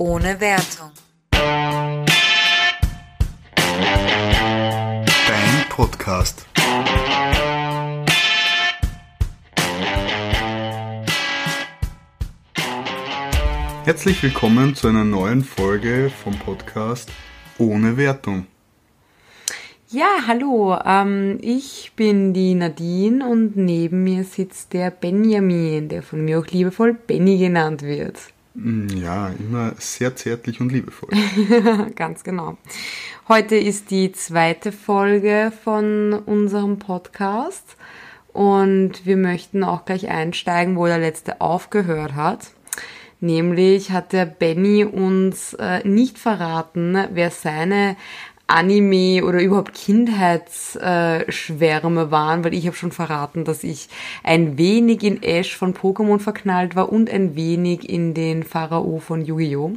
ohne Wertung. Dein Podcast. Herzlich willkommen zu einer neuen Folge vom Podcast ohne Wertung. Ja, hallo, ähm, ich bin die Nadine und neben mir sitzt der Benjamin, der von mir auch liebevoll Benny genannt wird. Mm, Ja, immer sehr zärtlich und liebevoll. Ganz genau. Heute ist die zweite Folge von unserem Podcast und wir möchten auch gleich einsteigen, wo der letzte aufgehört hat. Nämlich hat der Benny uns äh, nicht verraten, wer seine Anime oder überhaupt Kindheitsschwärme waren, weil ich habe schon verraten, dass ich ein wenig in Ash von Pokémon verknallt war und ein wenig in den Pharao von Yu-Gi-Oh!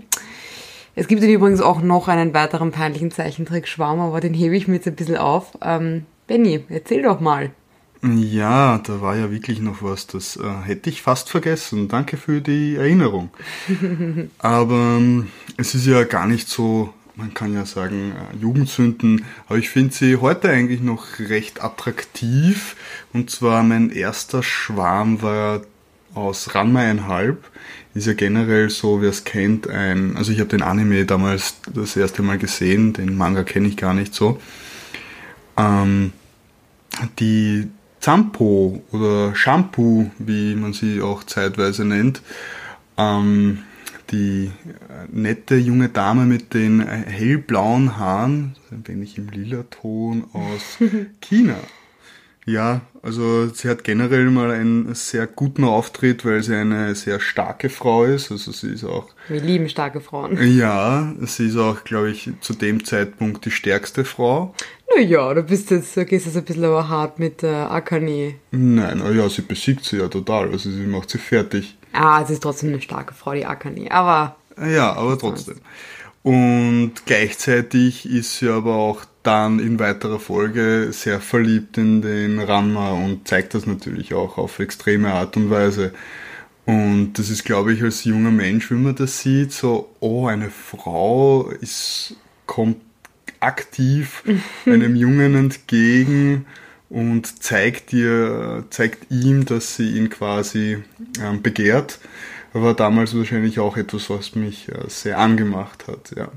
Es gibt übrigens auch noch einen weiteren peinlichen Zeichentrick-Schwarm, aber den hebe ich mir jetzt ein bisschen auf. Ähm, Benny, erzähl doch mal. Ja, da war ja wirklich noch was, das äh, hätte ich fast vergessen. Danke für die Erinnerung. Aber ähm, es ist ja gar nicht so, man kann ja sagen, äh, Jugendsünden, aber ich finde sie heute eigentlich noch recht attraktiv. Und zwar mein erster Schwarm war aus Ranma einhalb. Ist ja generell so, wer es kennt, ein, also ich habe den Anime damals das erste Mal gesehen, den Manga kenne ich gar nicht so. Ähm, die Zampo oder Shampoo, wie man sie auch zeitweise nennt, ähm, die äh, nette junge Dame mit den äh, hellblauen Haaren, ein wenig im lila Ton aus China. Ja, also sie hat generell mal einen sehr guten Auftritt, weil sie eine sehr starke Frau ist. Also sie ist auch, Wir lieben starke Frauen. ja, sie ist auch, glaube ich, zu dem Zeitpunkt die stärkste Frau. Naja, du bist jetzt, du gehst jetzt ein bisschen aber hart mit äh, Akane. Nein, oh ja, sie besiegt sie ja total, also sie macht sie fertig. Ah, sie ist trotzdem eine starke Frau, die Akane. Aber Ja, aber trotzdem. Und gleichzeitig ist sie aber auch dann in weiterer Folge sehr verliebt in den Ranma und zeigt das natürlich auch auf extreme Art und Weise. Und das ist, glaube ich, als junger Mensch, wenn man das sieht, so, oh, eine Frau ist, kommt aktiv einem Jungen entgegen und zeigt ihr, zeigt ihm, dass sie ihn quasi ähm, begehrt. War damals wahrscheinlich auch etwas, was mich äh, sehr angemacht hat, ja.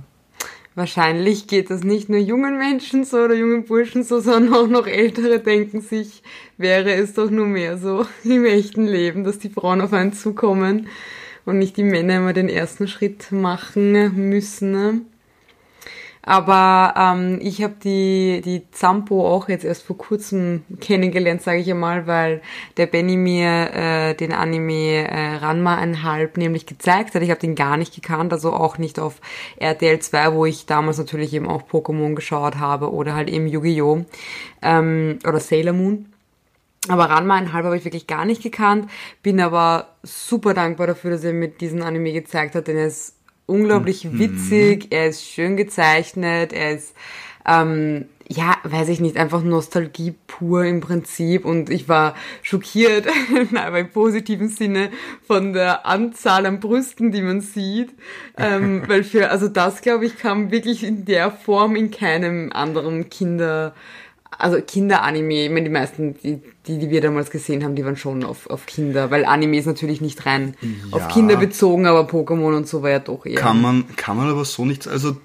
Wahrscheinlich geht das nicht nur jungen Menschen so oder jungen Burschen so, sondern auch noch ältere denken sich, wäre es doch nur mehr so im echten Leben, dass die Frauen auf einen zukommen und nicht die Männer immer den ersten Schritt machen müssen. Aber ähm, ich habe die, die Zampo auch jetzt erst vor kurzem kennengelernt, sage ich einmal, weil der Benny mir äh, den Anime äh, Ranma einhalb nämlich gezeigt hat. Ich habe den gar nicht gekannt, also auch nicht auf RTL 2, wo ich damals natürlich eben auch Pokémon geschaut habe oder halt eben Yu-Gi-Oh! Ähm, oder Sailor Moon. Aber Ranma einhalb habe ich wirklich gar nicht gekannt, bin aber super dankbar dafür, dass er mir diesen Anime gezeigt hat, denn er ist unglaublich witzig, er ist schön gezeichnet, er ist, ähm, ja, weiß ich nicht, einfach Nostalgie pur im Prinzip und ich war schockiert, aber im positiven Sinne von der Anzahl an Brüsten, die man sieht, ähm, weil für, also das glaube ich kam wirklich in der Form in keinem anderen Kinder, also Kinderanime, ich meine, die meisten, die, die, die wir damals gesehen haben, die waren schon auf, auf Kinder, weil Anime ist natürlich nicht rein auf Ja. Kinder bezogen, aber Pokémon und so war ja doch eher. Kann man, kann man aber so nichts, also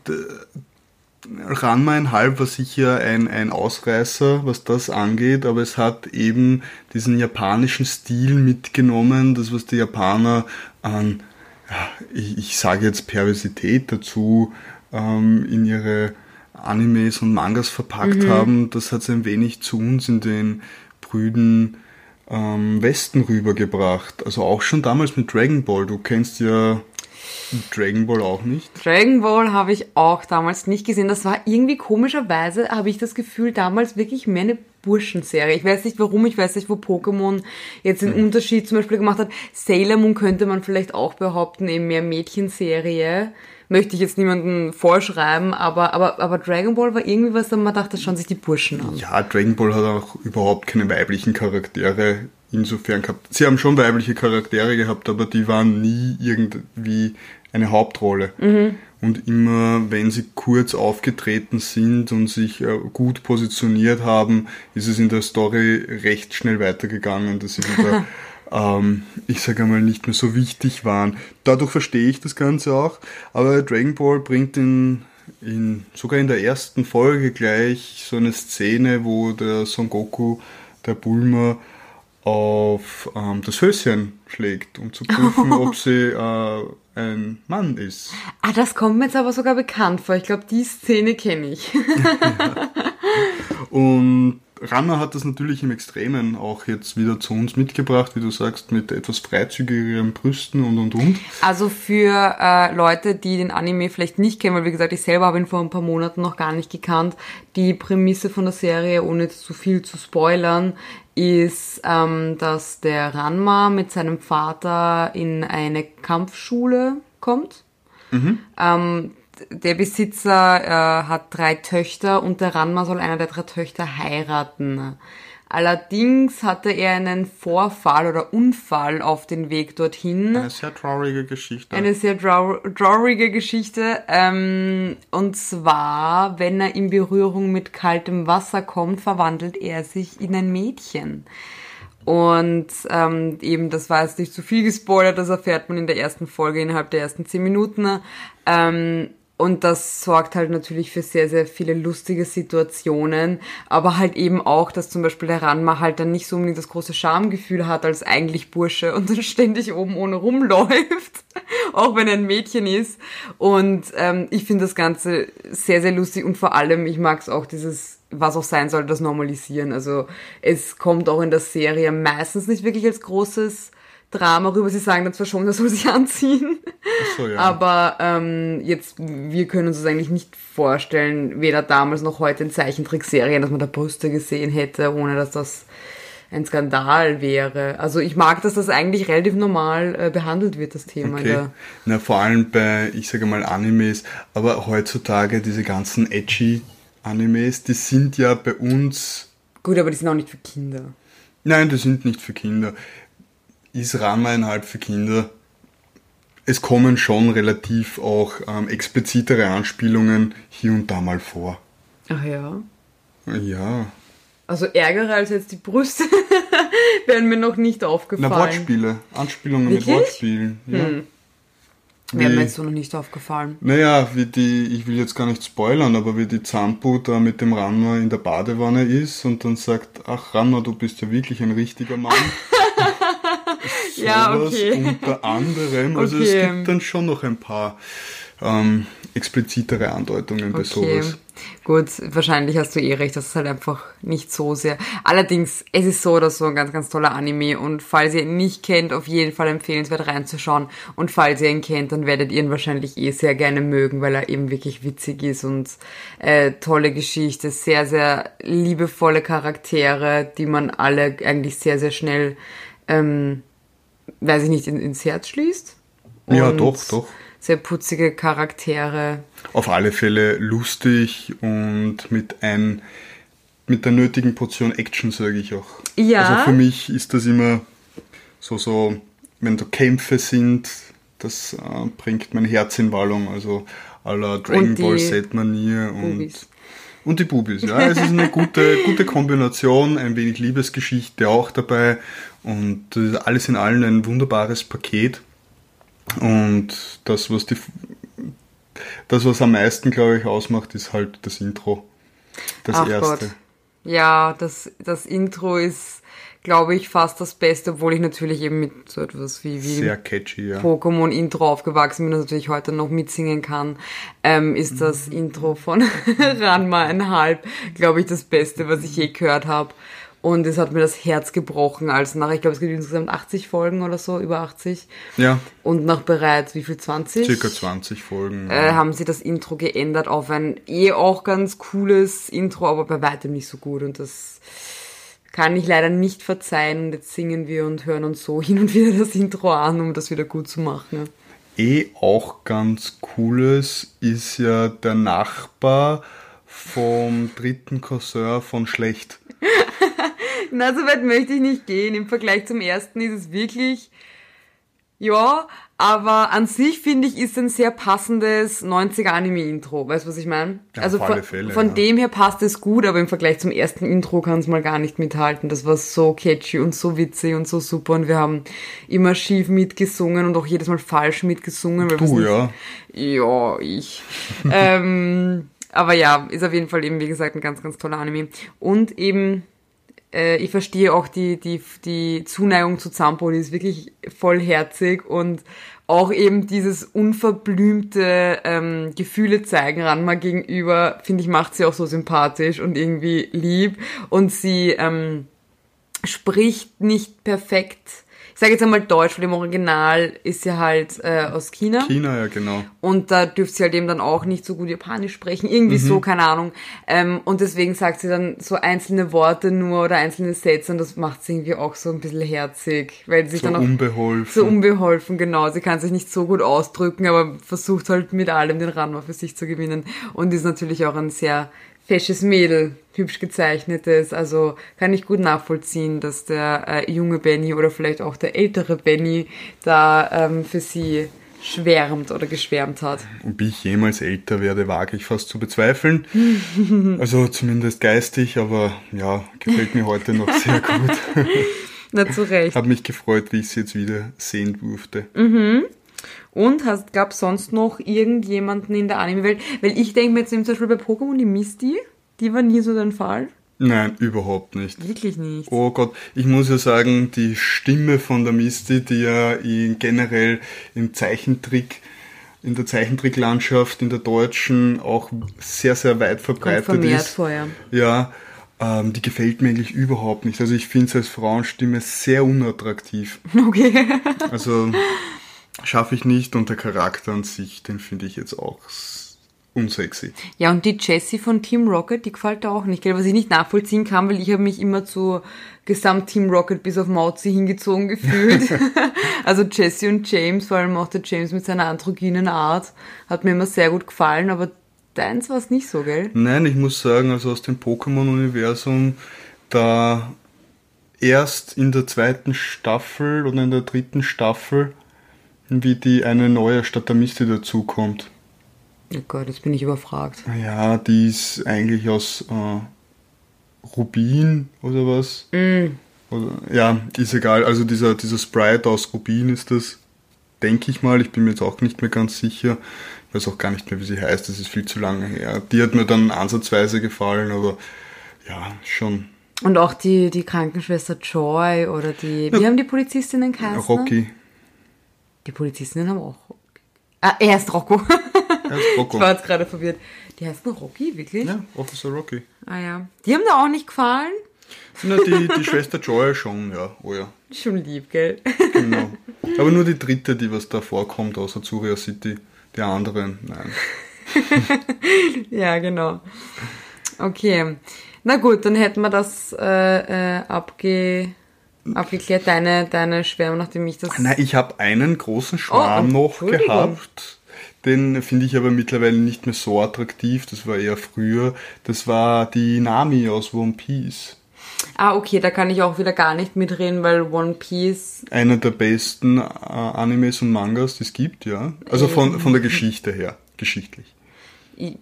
Ranma einhalb war sicher ein, ein Ausreißer, was das angeht, aber es hat eben diesen japanischen Stil mitgenommen, das was die Japaner an, ja, ich, ich sage jetzt Perversität dazu, ähm, in ihre Animes und Mangas verpackt haben, das hat es ein wenig zu uns in den Brüden ähm, Westen rübergebracht. Also auch schon damals mit Dragon Ball. Du kennst ja Dragon Ball auch nicht. Dragon Ball habe ich auch damals nicht gesehen. Das war irgendwie komischerweise, habe ich das Gefühl, damals wirklich mehr eine Burschenserie. Ich weiß nicht warum, ich weiß nicht, wo Pokémon jetzt den Unterschied zum Beispiel gemacht hat. Sailor Moon könnte man vielleicht auch behaupten, eben mehr Mädchenserie. Möchte ich jetzt niemanden vorschreiben, aber, aber, aber Dragon Ball war irgendwie was, da man dachte, das schauen sich die Burschen an. Ja, Dragon Ball hat auch überhaupt keine weiblichen Charaktere insofern gehabt. Sie haben schon weibliche Charaktere gehabt, aber die waren nie irgendwie eine Hauptrolle. Mhm. Und immer, wenn sie kurz aufgetreten sind und sich äh, gut positioniert haben, ist es in der Story recht schnell weitergegangen, dass sie wieder, ähm, ich sage einmal, nicht mehr so wichtig waren. Dadurch verstehe ich das Ganze auch. Aber Dragon Ball bringt in, in sogar in der ersten Folge gleich so eine Szene, wo der Son Goku, der Bulma, auf ähm, das Höschen schlägt, um zu prüfen, ob sie äh, ein Mann ist. Ah, das kommt mir jetzt aber sogar bekannt vor. Ich glaube, die Szene kenne ich. Und Ranma hat das natürlich im Extremen auch jetzt wieder zu uns mitgebracht, wie du sagst, mit etwas freizügigeren Brüsten und und und. Also für äh, Leute, die den Anime vielleicht nicht kennen, weil wie gesagt, ich selber habe ihn vor ein paar Monaten noch gar nicht gekannt, die Prämisse von der Serie, ohne zu viel zu spoilern, ist, ähm, dass der Ranma mit seinem Vater in eine Kampfschule kommt. Ähm, der Besitzer äh, hat drei Töchter und der Ranma soll einer der drei Töchter heiraten. Allerdings hatte er einen Vorfall oder Unfall auf den Weg dorthin. Eine sehr traurige Geschichte. Eine sehr trau traurige Geschichte. Ähm, und zwar, wenn er in Berührung mit kaltem Wasser kommt, verwandelt er sich in ein Mädchen. Und ähm, eben, das war jetzt nicht zu viel gespoilert, das erfährt man in der ersten Folge innerhalb der ersten zehn Minuten. Ähm, und das sorgt halt natürlich für sehr, sehr viele lustige Situationen. Aber halt eben auch, dass zum Beispiel der Ranma halt dann nicht so unbedingt das große Schamgefühl hat als eigentlich Bursche und dann ständig oben ohne rumläuft. auch wenn er ein Mädchen ist. Und ähm, ich finde das Ganze sehr, sehr lustig und vor allem, ich mag es auch dieses was auch sein soll, das Normalisieren. Also es kommt auch in der Serie meistens nicht wirklich als großes Drama rüber. Sie sagen dann zwar schon, er soll sich anziehen, Ach so, ja. aber ähm, jetzt, wir können uns das eigentlich nicht vorstellen, weder damals noch heute in Zeichentrickserien, dass man da Brüste gesehen hätte, ohne dass das ein Skandal wäre. Also ich mag, dass das eigentlich relativ normal äh, behandelt wird, das Thema. Okay. Na, vor allem bei, ich sage mal, Animes, aber heutzutage diese ganzen edgy Animes, die sind ja bei uns, Gut, aber die sind auch nicht für Kinder. nein, die sind nicht für Kinder. Ist Ranma einhalb für Kinder? Es kommen schon relativ auch ähm, explizitere Anspielungen hier und da mal vor. Ach ja. Ja. Also ärgere als jetzt die Brüste wären mir noch nicht aufgefallen. Na, Wortspiele. Anspielungen Wirklich? mit Wortspielen. Ja. Wären Wie- mir jetzt so noch nicht aufgefallen. Naja, wie die, ich will jetzt gar nicht spoilern, aber wie die Zampu da mit dem Ranma in der Badewanne ist und dann sagt, ach Ranma, du bist ja wirklich ein richtiger Mann. Ja, Sowas okay. Unter anderem, also es Okay. gibt dann schon noch ein paar ähm, explizitere Andeutungen bei Okay. sowas. Gut, wahrscheinlich hast du eh recht, das ist halt einfach nicht so sehr. Allerdings, es ist so oder so ein ganz, ganz toller Anime und falls ihr ihn nicht kennt, auf jeden Fall empfehlenswert reinzuschauen und falls ihr ihn kennt, dann werdet ihr ihn wahrscheinlich eh sehr gerne mögen, weil er eben wirklich witzig ist und äh, tolle Geschichte, sehr, sehr liebevolle Charaktere, die man alle eigentlich sehr, sehr schnell, ähm, weiß ich nicht, in, ins Herz schließt. Ja, doch, doch. Sehr putzige Charaktere. Auf alle Fälle lustig und mit ein mit der nötigen Portion Action, sage ich auch. Ja. Also für mich ist das immer so, so, wenn da Kämpfe sind, das äh, bringt mein Herz in Wallung. Also la Dragon Ball Z-Manier und, Bubis. und die Bubis. Ja, es ist eine gute, gute Kombination, ein wenig Liebesgeschichte auch dabei und das ist alles in allem ein wunderbares Paket. Und das, was die das, was am meisten, glaube ich, ausmacht, ist halt das Intro. Das Ach erste. Gott. Ja, das, das Intro ist, glaube ich, fast das Beste, obwohl ich natürlich eben mit so etwas wie, wie ja. Pokémon-Intro aufgewachsen bin und natürlich heute noch mitsingen kann, ähm, ist das Intro von Ranma einhalb, glaube ich, das Beste, was ich je gehört habe. Und es hat mir das Herz gebrochen, als nach, ich glaube, es gibt insgesamt 80 Folgen oder so, über 80. Ja, Und nach bereits, wie viel, 20? circa 20 Folgen. äh, haben sie das Intro geändert auf ein eh auch ganz cooles Intro, aber bei weitem nicht so gut. Und das kann ich leider nicht verzeihen. Und jetzt singen wir und hören uns so hin und wieder das Intro an, um das wieder gut zu machen. Eh auch ganz cooles ist ja der Nachbar vom dritten Cousin von Schlecht. Na, so weit möchte ich nicht gehen. Im Vergleich zum ersten ist es wirklich Ja, aber an sich finde ich, ist ein sehr passendes 90er-Anime-Intro. Weißt du, was ich meine? Ja, also von, Fälle, von ja. dem her passt es gut, aber im Vergleich zum ersten Intro kann es mal gar nicht mithalten. Das war so catchy und so witzig und so super und wir haben immer schief mitgesungen und auch jedes Mal falsch mitgesungen. Weil Du, nicht- ja. Ja, ich. ähm, aber ja, ist auf jeden Fall eben, wie gesagt, ein ganz, ganz toller Anime. Und eben, äh, ich verstehe auch die, die, die Zuneigung zu Zampo, die ist wirklich vollherzig und auch eben dieses unverblümte ähm, Gefühle zeigen Ranma gegenüber, finde ich, macht sie auch so sympathisch und irgendwie lieb. Und sie ähm, spricht nicht perfekt. Ich sage jetzt einmal Deutsch, weil im Original ist sie halt äh, aus China. China, ja, genau. Und da dürfte sie halt eben dann auch nicht so gut Japanisch sprechen. Irgendwie so, Mhm. keine Ahnung. Ähm, und deswegen sagt sie dann so einzelne Worte nur oder einzelne Sätze und das macht sie irgendwie auch so ein bisschen herzig. Weil sie sich So dann auch unbeholfen. so unbeholfen, genau. Sie kann sich nicht so gut ausdrücken, aber versucht halt mit allem den Ranma für sich zu gewinnen. Und ist natürlich auch ein sehr fesches Mädel, hübsch gezeichnetes. Also kann ich gut nachvollziehen, dass der äh, junge Benny oder vielleicht auch der ältere Benny da ähm, für sie schwärmt oder geschwärmt hat. Ob ich jemals älter werde, wage ich fast zu bezweifeln. Also zumindest geistig, aber ja, gefällt mir heute noch sehr gut. Na, zu Recht. Hab mich gefreut, wie ich sie jetzt wieder sehen durfte. Und hast, gab sonst noch irgendjemanden in der Anime-Welt? Weil ich denke mir jetzt zum Beispiel bei Pokémon die Misty, die war nie so dein Fall. Nein, überhaupt nicht. Wirklich nicht. Oh Gott, ich muss ja sagen, die Stimme von der Misty, die ja in, generell im Zeichentrick, in der Zeichentricklandschaft, in der deutschen auch sehr, sehr weit Kommt verbreitet vermehrt ist. vorher. Ja, ähm, die gefällt mir eigentlich überhaupt nicht. Also ich finde sie als Frauenstimme sehr unattraktiv. Okay. Also schaffe ich nicht und der Charakter an sich, den finde ich jetzt auch unsexy. Ja, und die Jessie von Team Rocket, die gefällt auch nicht, gell? Was ich nicht nachvollziehen kann, weil ich habe mich immer zu Gesamt Team Rocket bis auf Mauzi hingezogen gefühlt. also Jessie und James, vor allem auch der James mit seiner androgynen Art, hat mir immer sehr gut gefallen, aber deins war es nicht so, gell? Nein, ich muss sagen, also aus dem Pokémon-Universum, da erst in der zweiten Staffel oder in der dritten Staffel, wie die eine neue statt der Misty dazukommt. Oh Gott, jetzt bin ich überfragt. Ja, die ist eigentlich aus äh, Rubin oder was? Oder, ja, ist egal. Also dieser, dieser Sprite aus Rubin ist das, denke ich mal. Ich bin mir jetzt auch nicht mehr ganz sicher. Ich weiß auch gar nicht mehr, wie sie heißt. Das ist viel zu lange her. Die hat mir dann ansatzweise gefallen, aber ja, schon. Und auch die, die Krankenschwester Joy oder die, wie haben die Polizistinnen geheißen? Rocky. Die Polizistinnen haben auch. Ah, er ist Rocco. Er ist Rocco. Ich war jetzt gerade verwirrt. Die heißen Rocky, wirklich? Ja, Officer Rocky. Ah ja. Die haben da auch nicht gefallen? Na, die, die Schwester Joy schon, ja. Oh ja, Schon lieb, gell? genau. Aber nur die dritte, die was da vorkommt, außer Zuria City. Die anderen, nein. ja, genau. Okay. Na gut, dann hätten wir das äh, äh, abge, abgeklärt, deine, deine Schwärme, nachdem ich das... Nein, ich habe einen großen Schwarm Oh, noch gehabt. Den finde ich aber mittlerweile nicht mehr so attraktiv. Das war eher früher. Das war die Nami aus One Piece. Ah, okay, da kann ich auch wieder gar nicht mitreden, weil One Piece... Einer der besten äh, Animes und Mangas, die es gibt, ja. Also von, von der Geschichte her, geschichtlich.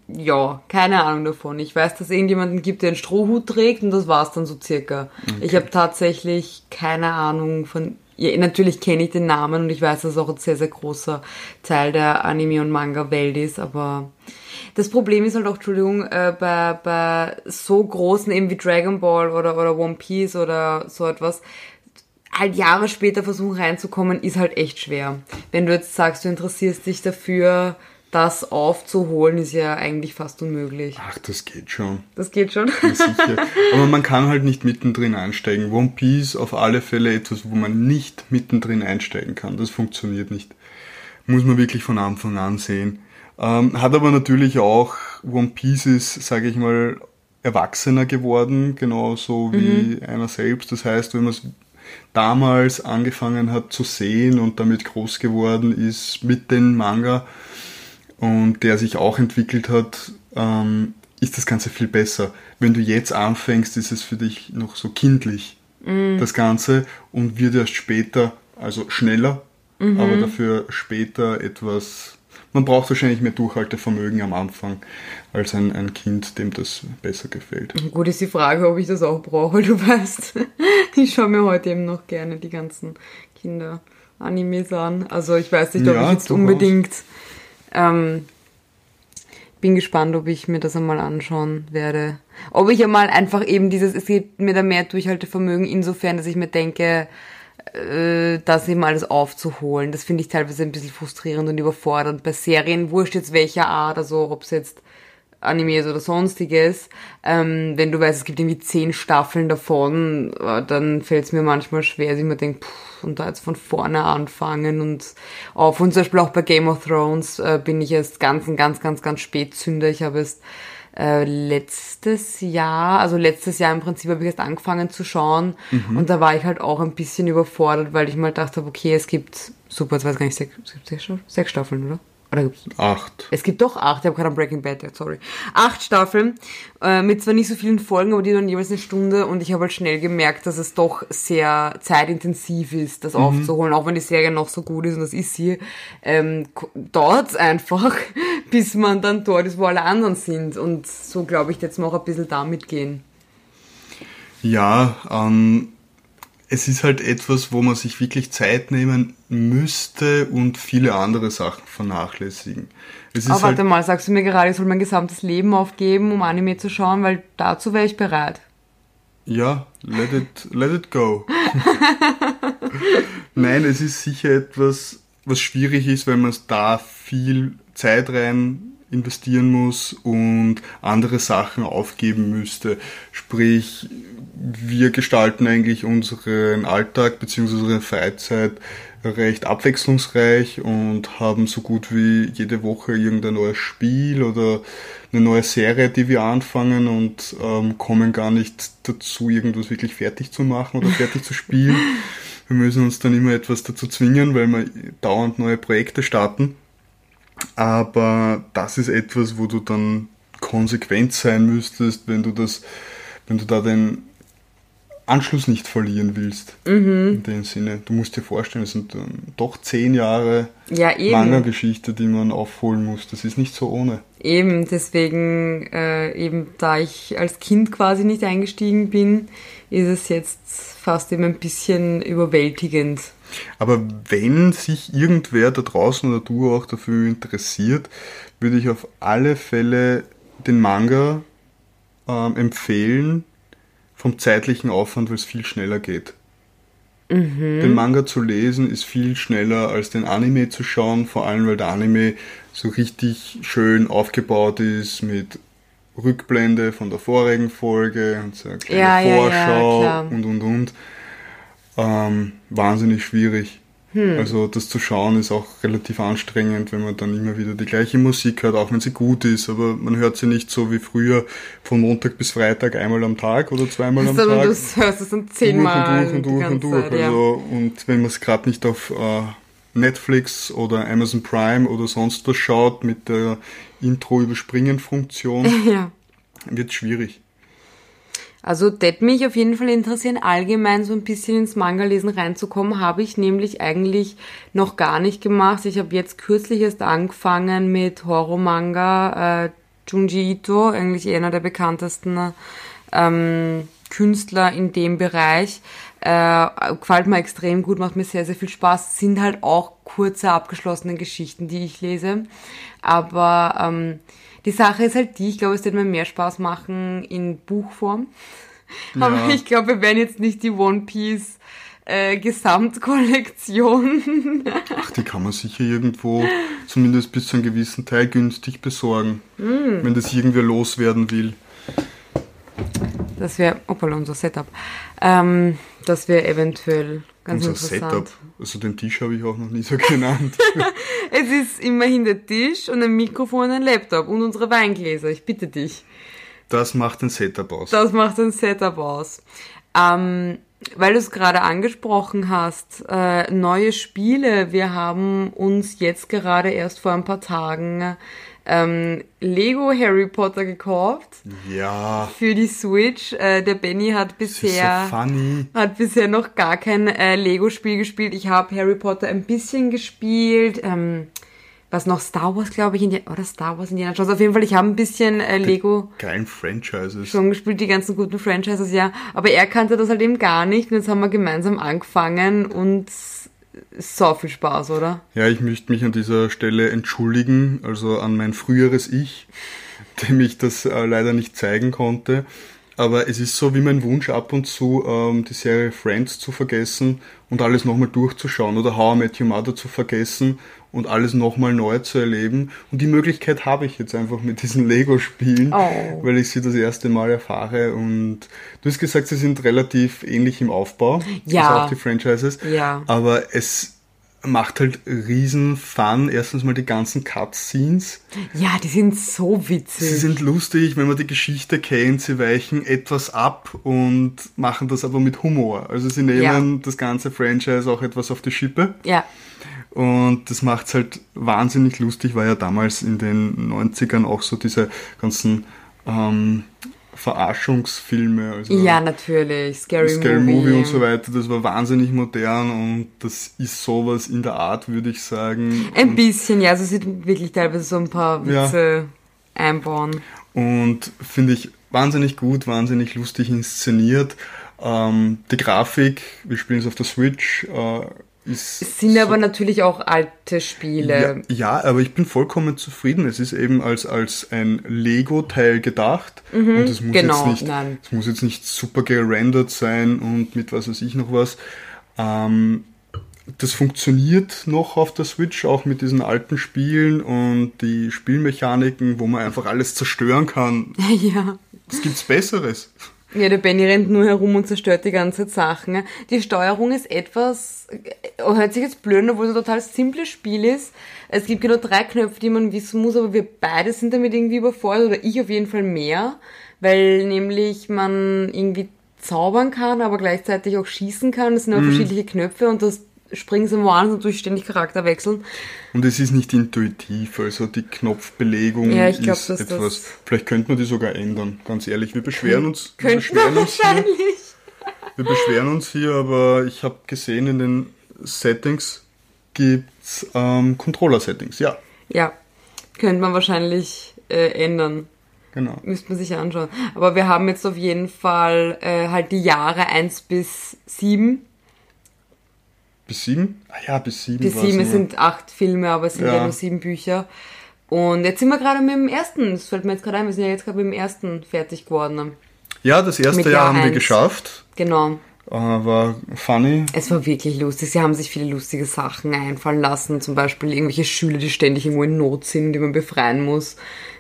Ja, keine Ahnung davon. Ich weiß, dass es irgendjemanden gibt, der einen Strohhut trägt und das war's dann so circa. Ich habe tatsächlich keine Ahnung von... Ja, natürlich kenne ich den Namen und ich weiß, dass es auch ein sehr, sehr großer Teil der Anime- und Manga-Welt ist, aber das Problem ist halt auch, Entschuldigung, äh, bei, bei so großen eben wie Dragon Ball oder, oder One Piece oder so etwas, halt Jahre später versuchen reinzukommen, ist halt echt schwer. Wenn du jetzt sagst, du interessierst dich dafür, das aufzuholen, ist ja eigentlich fast unmöglich. Ach, das geht schon. Das geht schon. Ja, sicher. Aber man kann halt nicht mittendrin einsteigen. One Piece auf alle Fälle etwas, wo man nicht mittendrin einsteigen kann. Das funktioniert nicht. Muss man wirklich von Anfang an sehen. Ähm, hat aber natürlich auch, One Piece ist, sage ich mal, erwachsener geworden, genauso wie einer selbst. Das heißt, wenn man es damals angefangen hat zu sehen und damit groß geworden ist mit den Manga, und der sich auch entwickelt hat, ähm, ist das Ganze viel besser. Wenn du jetzt anfängst, ist es für dich noch so kindlich, das Ganze, und wird erst später, also schneller, mhm. aber dafür später etwas. Man braucht wahrscheinlich mehr Durchhaltevermögen am Anfang als ein, ein Kind, dem das besser gefällt. Gut ist die Frage, ob ich das auch brauche, du weißt. Ich schaue mir heute eben noch gerne die ganzen Kinder-Animes an. Also ich weiß nicht, ob ja, ich jetzt unbedingt ähm, bin gespannt, ob ich mir das einmal anschauen werde. Ob ich einmal einfach eben dieses, es gibt mir da mehr Durchhaltevermögen insofern, dass ich mir denke, äh, das eben alles aufzuholen. Das finde ich teilweise ein bisschen frustrierend und überfordernd. Bei Serien, wurscht jetzt welcher Art, also ob es jetzt Animes oder sonstiges, ähm, wenn du weißt, es gibt irgendwie zehn Staffeln davon, äh, dann fällt es mir manchmal schwer, dass ich mir denke, und da jetzt von vorne anfangen und auf. Und zum Beispiel auch bei Game of Thrones äh, bin ich erst ganz, ganz, ganz, ganz spät Zünder. Ich habe es äh, letztes Jahr, also letztes Jahr im Prinzip habe ich erst angefangen zu schauen mhm. und da war ich halt auch ein bisschen überfordert, weil ich mal dachte, okay, es gibt, super, jetzt weiß gar nicht, sechs, sechs Staffeln, oder? Oder gibt's? Acht. Es gibt doch acht, ich habe gerade an Breaking Bad, sorry. Acht Staffeln, äh, mit zwar nicht so vielen Folgen, aber die dann jeweils eine Stunde und ich habe halt schnell gemerkt, dass es doch sehr zeitintensiv ist, das mhm. aufzuholen, auch wenn die Serie noch so gut ist und das ist sie, ähm, dauert einfach, bis man dann dort ist, wo alle anderen sind und so glaube ich jetzt mal auch ein bisschen damit gehen. Ja, ähm, es ist halt etwas, wo man sich wirklich Zeit nehmen müsste und viele andere Sachen vernachlässigen. Es ist Aber warte halt mal, sagst du mir gerade, ich soll mein gesamtes Leben aufgeben, um Anime zu schauen, weil dazu wäre ich bereit. Ja, let it, let it go. Nein, es ist sicher etwas, was schwierig ist, weil man da viel Zeit rein investieren muss und andere Sachen aufgeben müsste. Sprich, wir gestalten eigentlich unseren Alltag bzw. unsere Freizeit recht abwechslungsreich und haben so gut wie jede Woche irgendein neues Spiel oder eine neue Serie, die wir anfangen und ähm, kommen gar nicht dazu, irgendwas wirklich fertig zu machen oder fertig zu spielen. Wir müssen uns dann immer etwas dazu zwingen, weil wir dauernd neue Projekte starten. Aber das ist etwas, wo du dann konsequent sein müsstest, wenn du das, wenn du da den Anschluss nicht verlieren willst. Mhm. In dem Sinne. Du musst dir vorstellen, es sind doch zehn Jahre ja, Manga-Geschichte, die man aufholen muss. Das ist nicht so ohne. Eben, deswegen, äh, eben da ich als Kind quasi nicht eingestiegen bin, ist es jetzt fast eben ein bisschen überwältigend. Aber wenn sich irgendwer da draußen oder du auch dafür interessiert, würde ich auf alle Fälle den Manga ähm, empfehlen, vom zeitlichen Aufwand, weil es viel schneller geht. Mhm. Den Manga zu lesen ist viel schneller als den Anime zu schauen, vor allem weil der Anime so richtig schön aufgebaut ist mit Rückblende von der vorigen Folge und so eine kleine ja, Vorschau ja, ja, und und und. Ähm, wahnsinnig schwierig. Hm. Also das zu schauen ist auch relativ anstrengend, wenn man dann immer wieder die gleiche Musik hört, auch wenn sie gut ist, aber man hört sie nicht so wie früher von Montag bis Freitag einmal am Tag oder zweimal am Sondern Tag. Du hörst es dann zehnmal. Durch und durch und durch und durch. Zeit, also, ja. Und wenn man es gerade nicht auf äh, Netflix oder Amazon Prime oder sonst was schaut mit der Intro-Überspringen-Funktion, ja. wird schwierig. Also das mich auf jeden Fall interessieren, allgemein so ein bisschen ins Manga-Lesen reinzukommen, habe ich nämlich eigentlich noch gar nicht gemacht. Ich habe jetzt kürzlich erst angefangen mit Horror-Manga, äh, Junji Ito, eigentlich einer der bekanntesten ähm, Künstler in dem Bereich. Äh, gefällt mir extrem gut, macht mir sehr, sehr viel Spaß. Sind halt auch kurze, abgeschlossene Geschichten, die ich lese. Aber ähm, die Sache ist halt die, ich glaube, es wird mir mehr Spaß machen in Buchform. Ja. Aber ich glaube, wir werden jetzt nicht die One Piece äh, Gesamtkollektion. Ach, die kann man sicher irgendwo zumindest bis zu einem gewissen Teil günstig besorgen, mm. wenn das irgendwer loswerden will. Das wäre, opala, unser Setup. Ähm, das wäre eventuell ganz unser. Setup. Also den Tisch habe ich auch noch nie so genannt. es ist immerhin der Tisch und ein Mikrofon und ein Laptop und unsere Weingläser. Ich bitte dich. Das macht ein Setup aus. Das macht ein Setup aus. Ähm, weil du es gerade angesprochen hast, äh, neue Spiele. Wir haben uns jetzt gerade erst vor ein paar Tagen ähm, Lego Harry Potter gekauft. Ja. Für die Switch. Äh, der Benny hat bisher so funny. hat bisher noch gar kein äh, Lego-Spiel gespielt. Ich habe Harry Potter ein bisschen gespielt. Ähm, was noch Star Wars, glaube ich, Indi oder Star Wars Indiana Jones. Auf jeden Fall, ich habe ein bisschen äh, Lego Geilen Franchises. schon gespielt, die ganzen guten Franchises, ja. Aber er kannte das halt eben gar nicht. Und jetzt haben wir gemeinsam angefangen und so viel Spaß, oder? Ja, ich möchte mich an dieser Stelle entschuldigen, also an mein früheres Ich, dem ich das äh, leider nicht zeigen konnte. Aber es ist so wie mein Wunsch ab und zu, ähm, die Serie Friends zu vergessen und alles nochmal durchzuschauen oder How I Met Your Mother zu vergessen und alles nochmal neu zu erleben. Und die Möglichkeit habe ich jetzt einfach mit diesen Lego-Spielen, Oh. weil ich sie das erste Mal erfahre. Und du hast gesagt, sie sind relativ ähnlich im Aufbau. Ja. Also auch die Franchises. Ja. Aber es macht halt riesen Fun. Erstens mal die ganzen Cutscenes. Ja, die sind so Sie witzig. sind lustig, wenn man die Geschichte kennt. Sie weichen etwas ab und machen das aber mit Humor. Also sie nehmen Ja. das ganze Franchise auch etwas auf die Schippe. Ja. Und das macht's halt wahnsinnig lustig, weil ja damals in den 90ern auch so diese ganzen ähm, Verarschungsfilme, also Ja, natürlich. Scary, Scary Movie. Movie und so weiter, das war wahnsinnig modern und das ist sowas in der Art, würde ich sagen. Ein und, bisschen, ja. Also es sind wirklich teilweise so ein paar Ja. Witze einbauen. und finde ich wahnsinnig gut, wahnsinnig lustig inszeniert. Ähm, die Grafik, wir spielen es auf der Switch, äh, ist. Es sind so- aber natürlich auch alte Spiele. Ja, ja, aber ich bin vollkommen zufrieden. Es ist eben als, als ein Lego-Teil gedacht. und es muss genau, jetzt nicht, nein. es muss jetzt nicht super gerendert sein und mit was weiß ich noch was. Ähm, das funktioniert noch auf der Switch, auch mit diesen alten Spielen und die Spielmechaniken, wo man einfach alles zerstören kann. ja. Was gibt's Besseres? Ja, der Benny rennt nur herum und zerstört die ganze Zeit Sachen. Die Steuerung ist etwas, äh, hört sich jetzt blöd, an, obwohl es ein total simples Spiel ist. Es gibt genau drei Knöpfe, die man wissen muss, aber wir beide sind damit irgendwie überfordert, oder ich auf jeden Fall mehr, weil nämlich man irgendwie zaubern kann, aber gleichzeitig auch schießen kann. Das sind auch verschiedene Knöpfe und das springen sie an und durch ständig Charakter wechseln. Und es ist nicht intuitiv, also die Knopfbelegung Ja, ich glaub, ist etwas. Vielleicht könnte man die sogar ändern, ganz ehrlich. Wir beschweren uns. Könnten wir beschweren uns hier. wahrscheinlich. Wir beschweren uns hier, aber ich habe gesehen, in den Settings gibt's ähm, Controller-Settings. Ja, Ja, könnte man wahrscheinlich äh, ändern. genau. Müsste man sich anschauen. Aber wir haben jetzt auf jeden Fall äh, halt die Jahre 1 bis 7. Bis sieben? Ah ja, bis sieben. Bis 7, es sind acht Filme, aber es sind ja, Ja. nur sieben Bücher. Und jetzt sind wir gerade mit dem ersten, das fällt mir jetzt gerade ein, wir sind ja jetzt gerade mit dem ersten fertig geworden. Ja, das erste mit Jahr Jahr haben wir eins. geschafft. Genau. Äh, war funny. Es war wirklich lustig. Sie haben sich viele lustige Sachen einfallen lassen. Zum Beispiel irgendwelche Schüler, die ständig irgendwo in Not sind, die man befreien muss.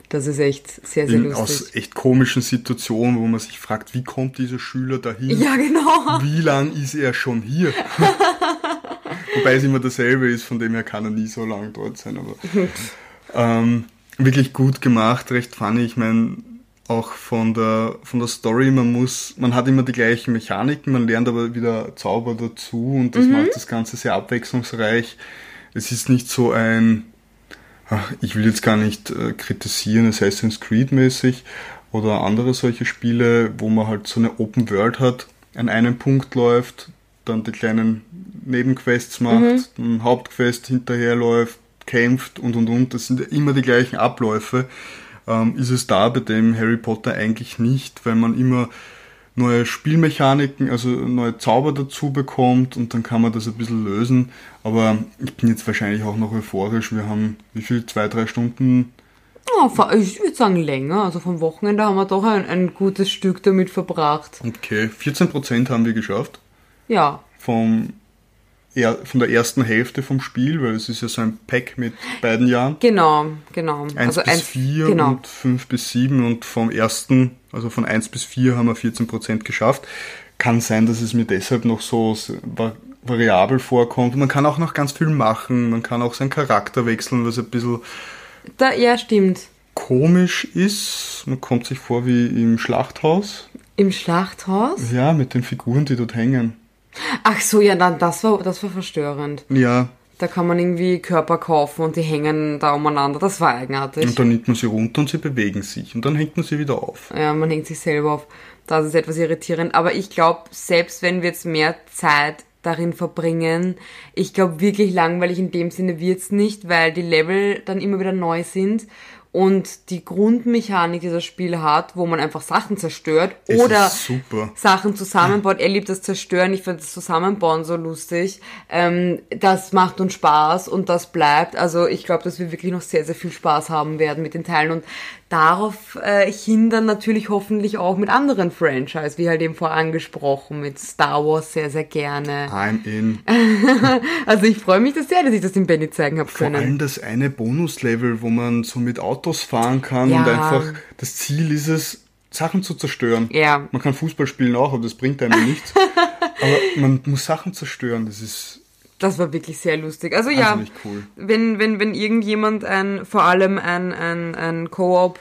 Das ist echt sehr, sehr In, lustig. aus echt komischen Situationen, wo man sich fragt, wie kommt dieser Schüler dahin? Ja, genau. Wie lang ist er schon hier? Wobei es immer dasselbe ist, von dem her kann er nie so lang dort sein. Aber ähm, wirklich gut gemacht, recht funny. Ich meine, auch von der, von der Story, man muss, man hat immer die gleichen Mechaniken, man lernt aber wieder Zauber dazu und das macht das Ganze sehr abwechslungsreich. Es ist nicht so ein, ach, ich will jetzt gar nicht äh, kritisieren, Assassin's Creed mäßig oder andere solche Spiele, wo man halt so eine Open World hat, an einem Punkt läuft, dann die kleinen Nebenquests macht, ein Hauptquest hinterherläuft, kämpft und und und. Das sind immer die gleichen Abläufe. Ähm, ist es da bei dem Harry Potter eigentlich nicht, weil man immer neue Spielmechaniken, also neue Zauber dazu bekommt und dann kann man das ein bisschen lösen. Aber ich bin jetzt wahrscheinlich auch noch euphorisch. Wir haben wie viel? Zwei, drei Stunden? Vor- ich würde sagen länger. Also vom Wochenende haben wir doch ein, ein gutes Stück damit verbracht. Okay, 14% haben wir geschafft. Ja, Vom, er, von der ersten Hälfte vom Spiel, weil es ist ja so ein Pack mit beiden Jahren. genau, genau. 1 also bis eins- 4 genau. und 5 bis 7 und vom ersten, also von 1 bis 4 haben wir 14% geschafft. Kann sein, dass es mir deshalb noch so variabel vorkommt. Man kann auch noch ganz viel machen, man kann auch seinen Charakter wechseln, was ein bisschen Da, ja, stimmt. komisch ist. Man kommt sich vor wie im Schlachthaus. Im Schlachthaus? Ja, mit den Figuren, die dort hängen. Ach so, ja, dann, das war, das war verstörend. Ja, Da kann man irgendwie Körper kaufen und die hängen da umeinander. Das war eigenartig. und dann nimmt man sie runter und sie bewegen sich. Und dann hängt man sie wieder auf. Ja, man hängt sich selber auf. Das ist etwas irritierend. Aber ich glaube, selbst wenn wir jetzt mehr Zeit darin verbringen, ich glaube wirklich langweilig in dem Sinne wird's nicht, weil die Level dann immer wieder neu sind und die Grundmechanik, die das Spiel hat, wo man einfach Sachen zerstört Es oder. Sachen zusammenbaut. Er liebt das Zerstören, ich finde das Zusammenbauen so lustig. Ähm, das macht uns Spaß und das bleibt. Also ich glaube, dass wir wirklich noch sehr, sehr viel Spaß haben werden mit den Teilen und darauf äh, hindern natürlich hoffentlich auch mit anderen Franchise, wie halt eben vorher angesprochen, mit Star Wars sehr, sehr gerne. I'm in. Also ich freue mich das sehr, dass ich das dem Benny zeigen habe Vor können. allem das eine Bonuslevel, wo man so mit Autos fahren kann Ja. und einfach das Ziel ist es, Sachen zu zerstören. Ja. Man kann Fußball spielen auch, aber das bringt einem nichts. aber man muss Sachen zerstören, das ist Das war wirklich sehr lustig. Also ja, wahnsinnig cool. wenn, wenn, wenn irgendjemand ein, vor allem ein, ein, ein Koop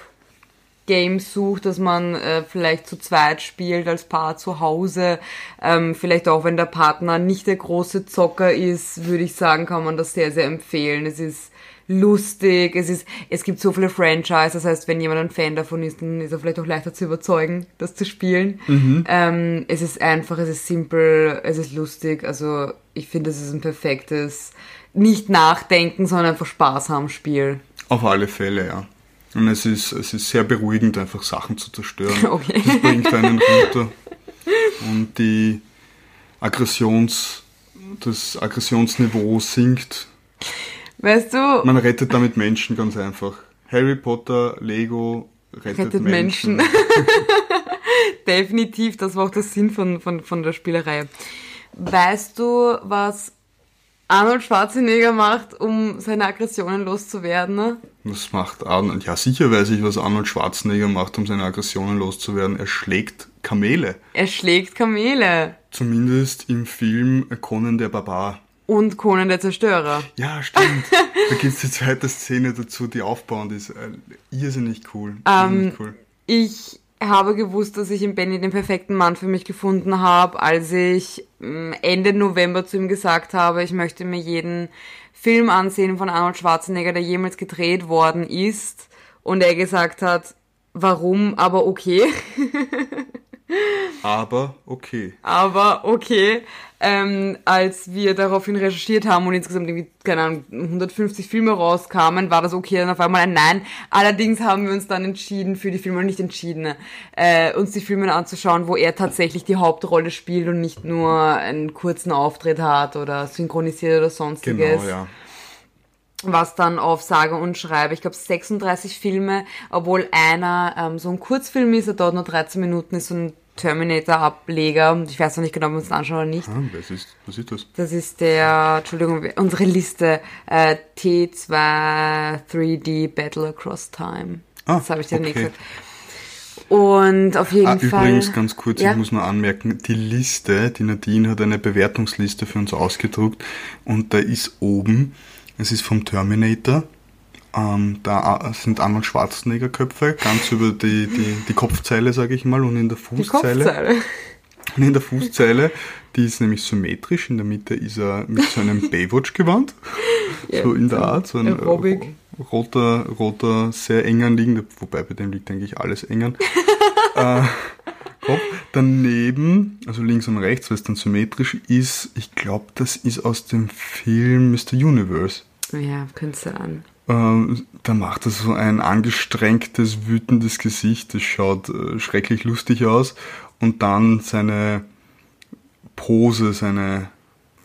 Game sucht, dass man äh, vielleicht zu zweit spielt als Paar zu Hause, ähm, vielleicht auch wenn der Partner nicht der große Zocker ist, würde ich sagen, kann man das sehr, sehr empfehlen. Es ist lustig, es ist, es gibt so viele Franchise, das heißt, wenn jemand ein Fan davon ist, dann ist er vielleicht auch leichter zu überzeugen, das zu spielen. Ähm, es ist einfach, es ist simpel, es ist lustig, also ich finde, es ist ein perfektes nicht nachdenken, sondern einfach Spaß haben Spiel. Auf alle Fälle, ja. Und es ist, es ist sehr beruhigend, einfach Sachen zu zerstören. Okay. Das bringt einen runter. Und die Aggressions, das Aggressionsniveau sinkt. Weißt du, Man rettet damit Menschen ganz einfach. Harry Potter, Lego, rettet, rettet Menschen. Menschen. Definitiv, das war auch der Sinn von, von, von der Spielerei. Weißt du, was Arnold Schwarzenegger macht, um seine Aggressionen loszuwerden? Ne? Was macht Arnold? Ja, sicher weiß ich, was Arnold Schwarzenegger macht, um seine Aggressionen loszuwerden. Er schlägt Kamele. Er schlägt Kamele Zumindest im Film Conan der Barbar. Und Conan der Zerstörer. Ja, stimmt. da gibt's die zweite Szene dazu, die aufbauend ist. Äh, irrsinnig cool. Ähm, Irrsinnig cool. Ich habe gewusst, dass ich in Benny den perfekten Mann für mich gefunden habe, als ich mm, Ende November zu ihm gesagt habe, ich möchte mir jeden Film ansehen von Arnold Schwarzenegger, der jemals gedreht worden ist. Und er gesagt hat, warum, aber okay. Aber okay. aber okay. Ähm, als wir daraufhin recherchiert haben und insgesamt irgendwie, keine Ahnung, 150 Filme rauskamen, war das okay, dann auf einmal ein Nein. Allerdings haben wir uns dann entschieden, für die Filme, nicht entschieden, äh, uns die Filme anzuschauen, wo er tatsächlich die Hauptrolle spielt und nicht nur einen kurzen Auftritt hat oder synchronisiert oder sonstiges Genau, ja. Was dann auf sage und schreibe, ich glaube 36 Filme, obwohl einer ähm, so ein Kurzfilm ist, der dauert nur 13 Minuten, ist so ein Terminator-Ableger. Ich weiß noch nicht genau, ob wir uns den anschauen oder nicht. Ah, was, ist, was ist das? Das ist der, Entschuldigung, unsere Liste äh, T2 3D Battle Across Time. Ah, das habe ich dir okay. nicht gesagt. Und auf jeden Ah, Fall. übrigens ganz kurz, Ja? ich muss nur anmerken, die Liste, die Nadine hat eine Bewertungsliste für uns ausgedruckt und da ist oben, es ist vom Terminator, ähm, da sind Arnold Schwarzenegger Köpfe, ganz über die, die, die Kopfzeile, sage ich mal, und in der die Fußzeile. Kopfzeile. Und in der Fußzeile, die ist nämlich symmetrisch, in der Mitte ist er mit so einem Baywatch-Gewand, Ja, so in der Art, so ein Aerobic. roter, roter, sehr eng anliegender, wobei bei dem liegt eigentlich alles eng an. äh, Kopf. Daneben, also links und rechts, weil es dann symmetrisch ist, ich glaube, das ist aus dem Film Mr. Universe. Ja, könnte sein. Ähm, da macht er so ein angestrengtes, wütendes Gesicht. Das schaut äh, schrecklich lustig aus. Und dann seine Pose, seine,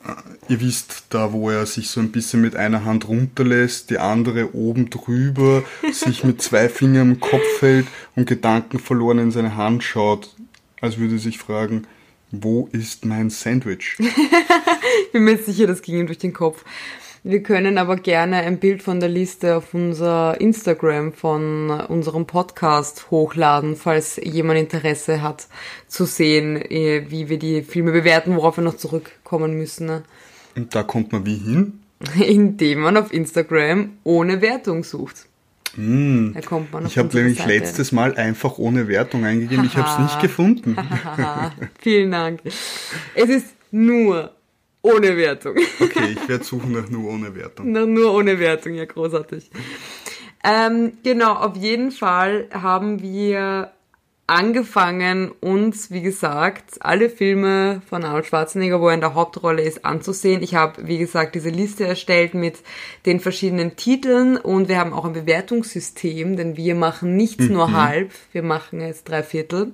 äh, ihr wisst, da wo er sich so ein bisschen mit einer Hand runterlässt, die andere oben drüber, sich mit zwei Fingern im Kopf hält und Gedanken verloren in seine Hand schaut, als würde er sich fragen, wo ist mein Sandwich? Ich bin mir sicher, das ging ihm durch den Kopf. Wir können aber gerne ein Bild von der Liste auf unser Instagram von unserem Podcast hochladen, falls jemand Interesse hat zu sehen, eh, wie wir die Filme bewerten, worauf wir noch zurückkommen müssen. ne? Und da kommt man wie hin? Indem man auf Instagram ohne Wertung sucht. Da kommt man auf Ich habe nämlich Seite. letztes Mal einfach ohne Wertung eingegeben. Ich habe es nicht gefunden. Vielen Dank. Es ist nur ohne Wertung. Okay, ich werde suchen nach nur ohne Wertung. Nur nur ohne Wertung, ja, großartig. Ähm, genau, auf jeden Fall haben wir angefangen, uns, wie gesagt, alle Filme von Arnold Schwarzenegger, wo er in der Hauptrolle ist, anzusehen. Ich habe, wie gesagt, diese Liste erstellt mit den verschiedenen Titeln und wir haben auch ein Bewertungssystem, denn wir machen nichts nur halb, wir machen jetzt drei Viertel.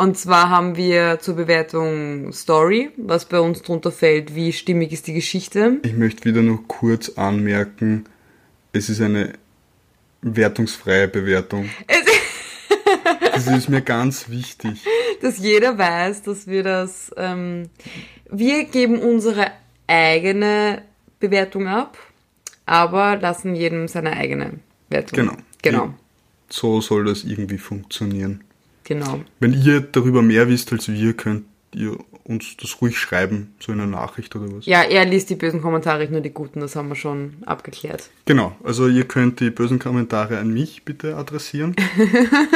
Und zwar haben wir zur Bewertung Story, was bei uns drunter fällt, wie stimmig ist die Geschichte. Ich möchte wieder noch kurz anmerken, es ist eine wertungsfreie Bewertung. Das ist mir ganz wichtig. dass jeder weiß, dass wir das, ähm, wir geben unsere eigene Bewertung ab, aber lassen jedem seine eigene Wertung. Genau. Genau. So soll das irgendwie funktionieren. Genau. Wenn ihr darüber mehr wisst als wir, könnt ihr uns das ruhig schreiben, so in einer Nachricht oder was. Ja, er liest die bösen Kommentare, ich nur die guten, das haben wir schon abgeklärt. Genau, also ihr könnt die bösen Kommentare an mich bitte adressieren.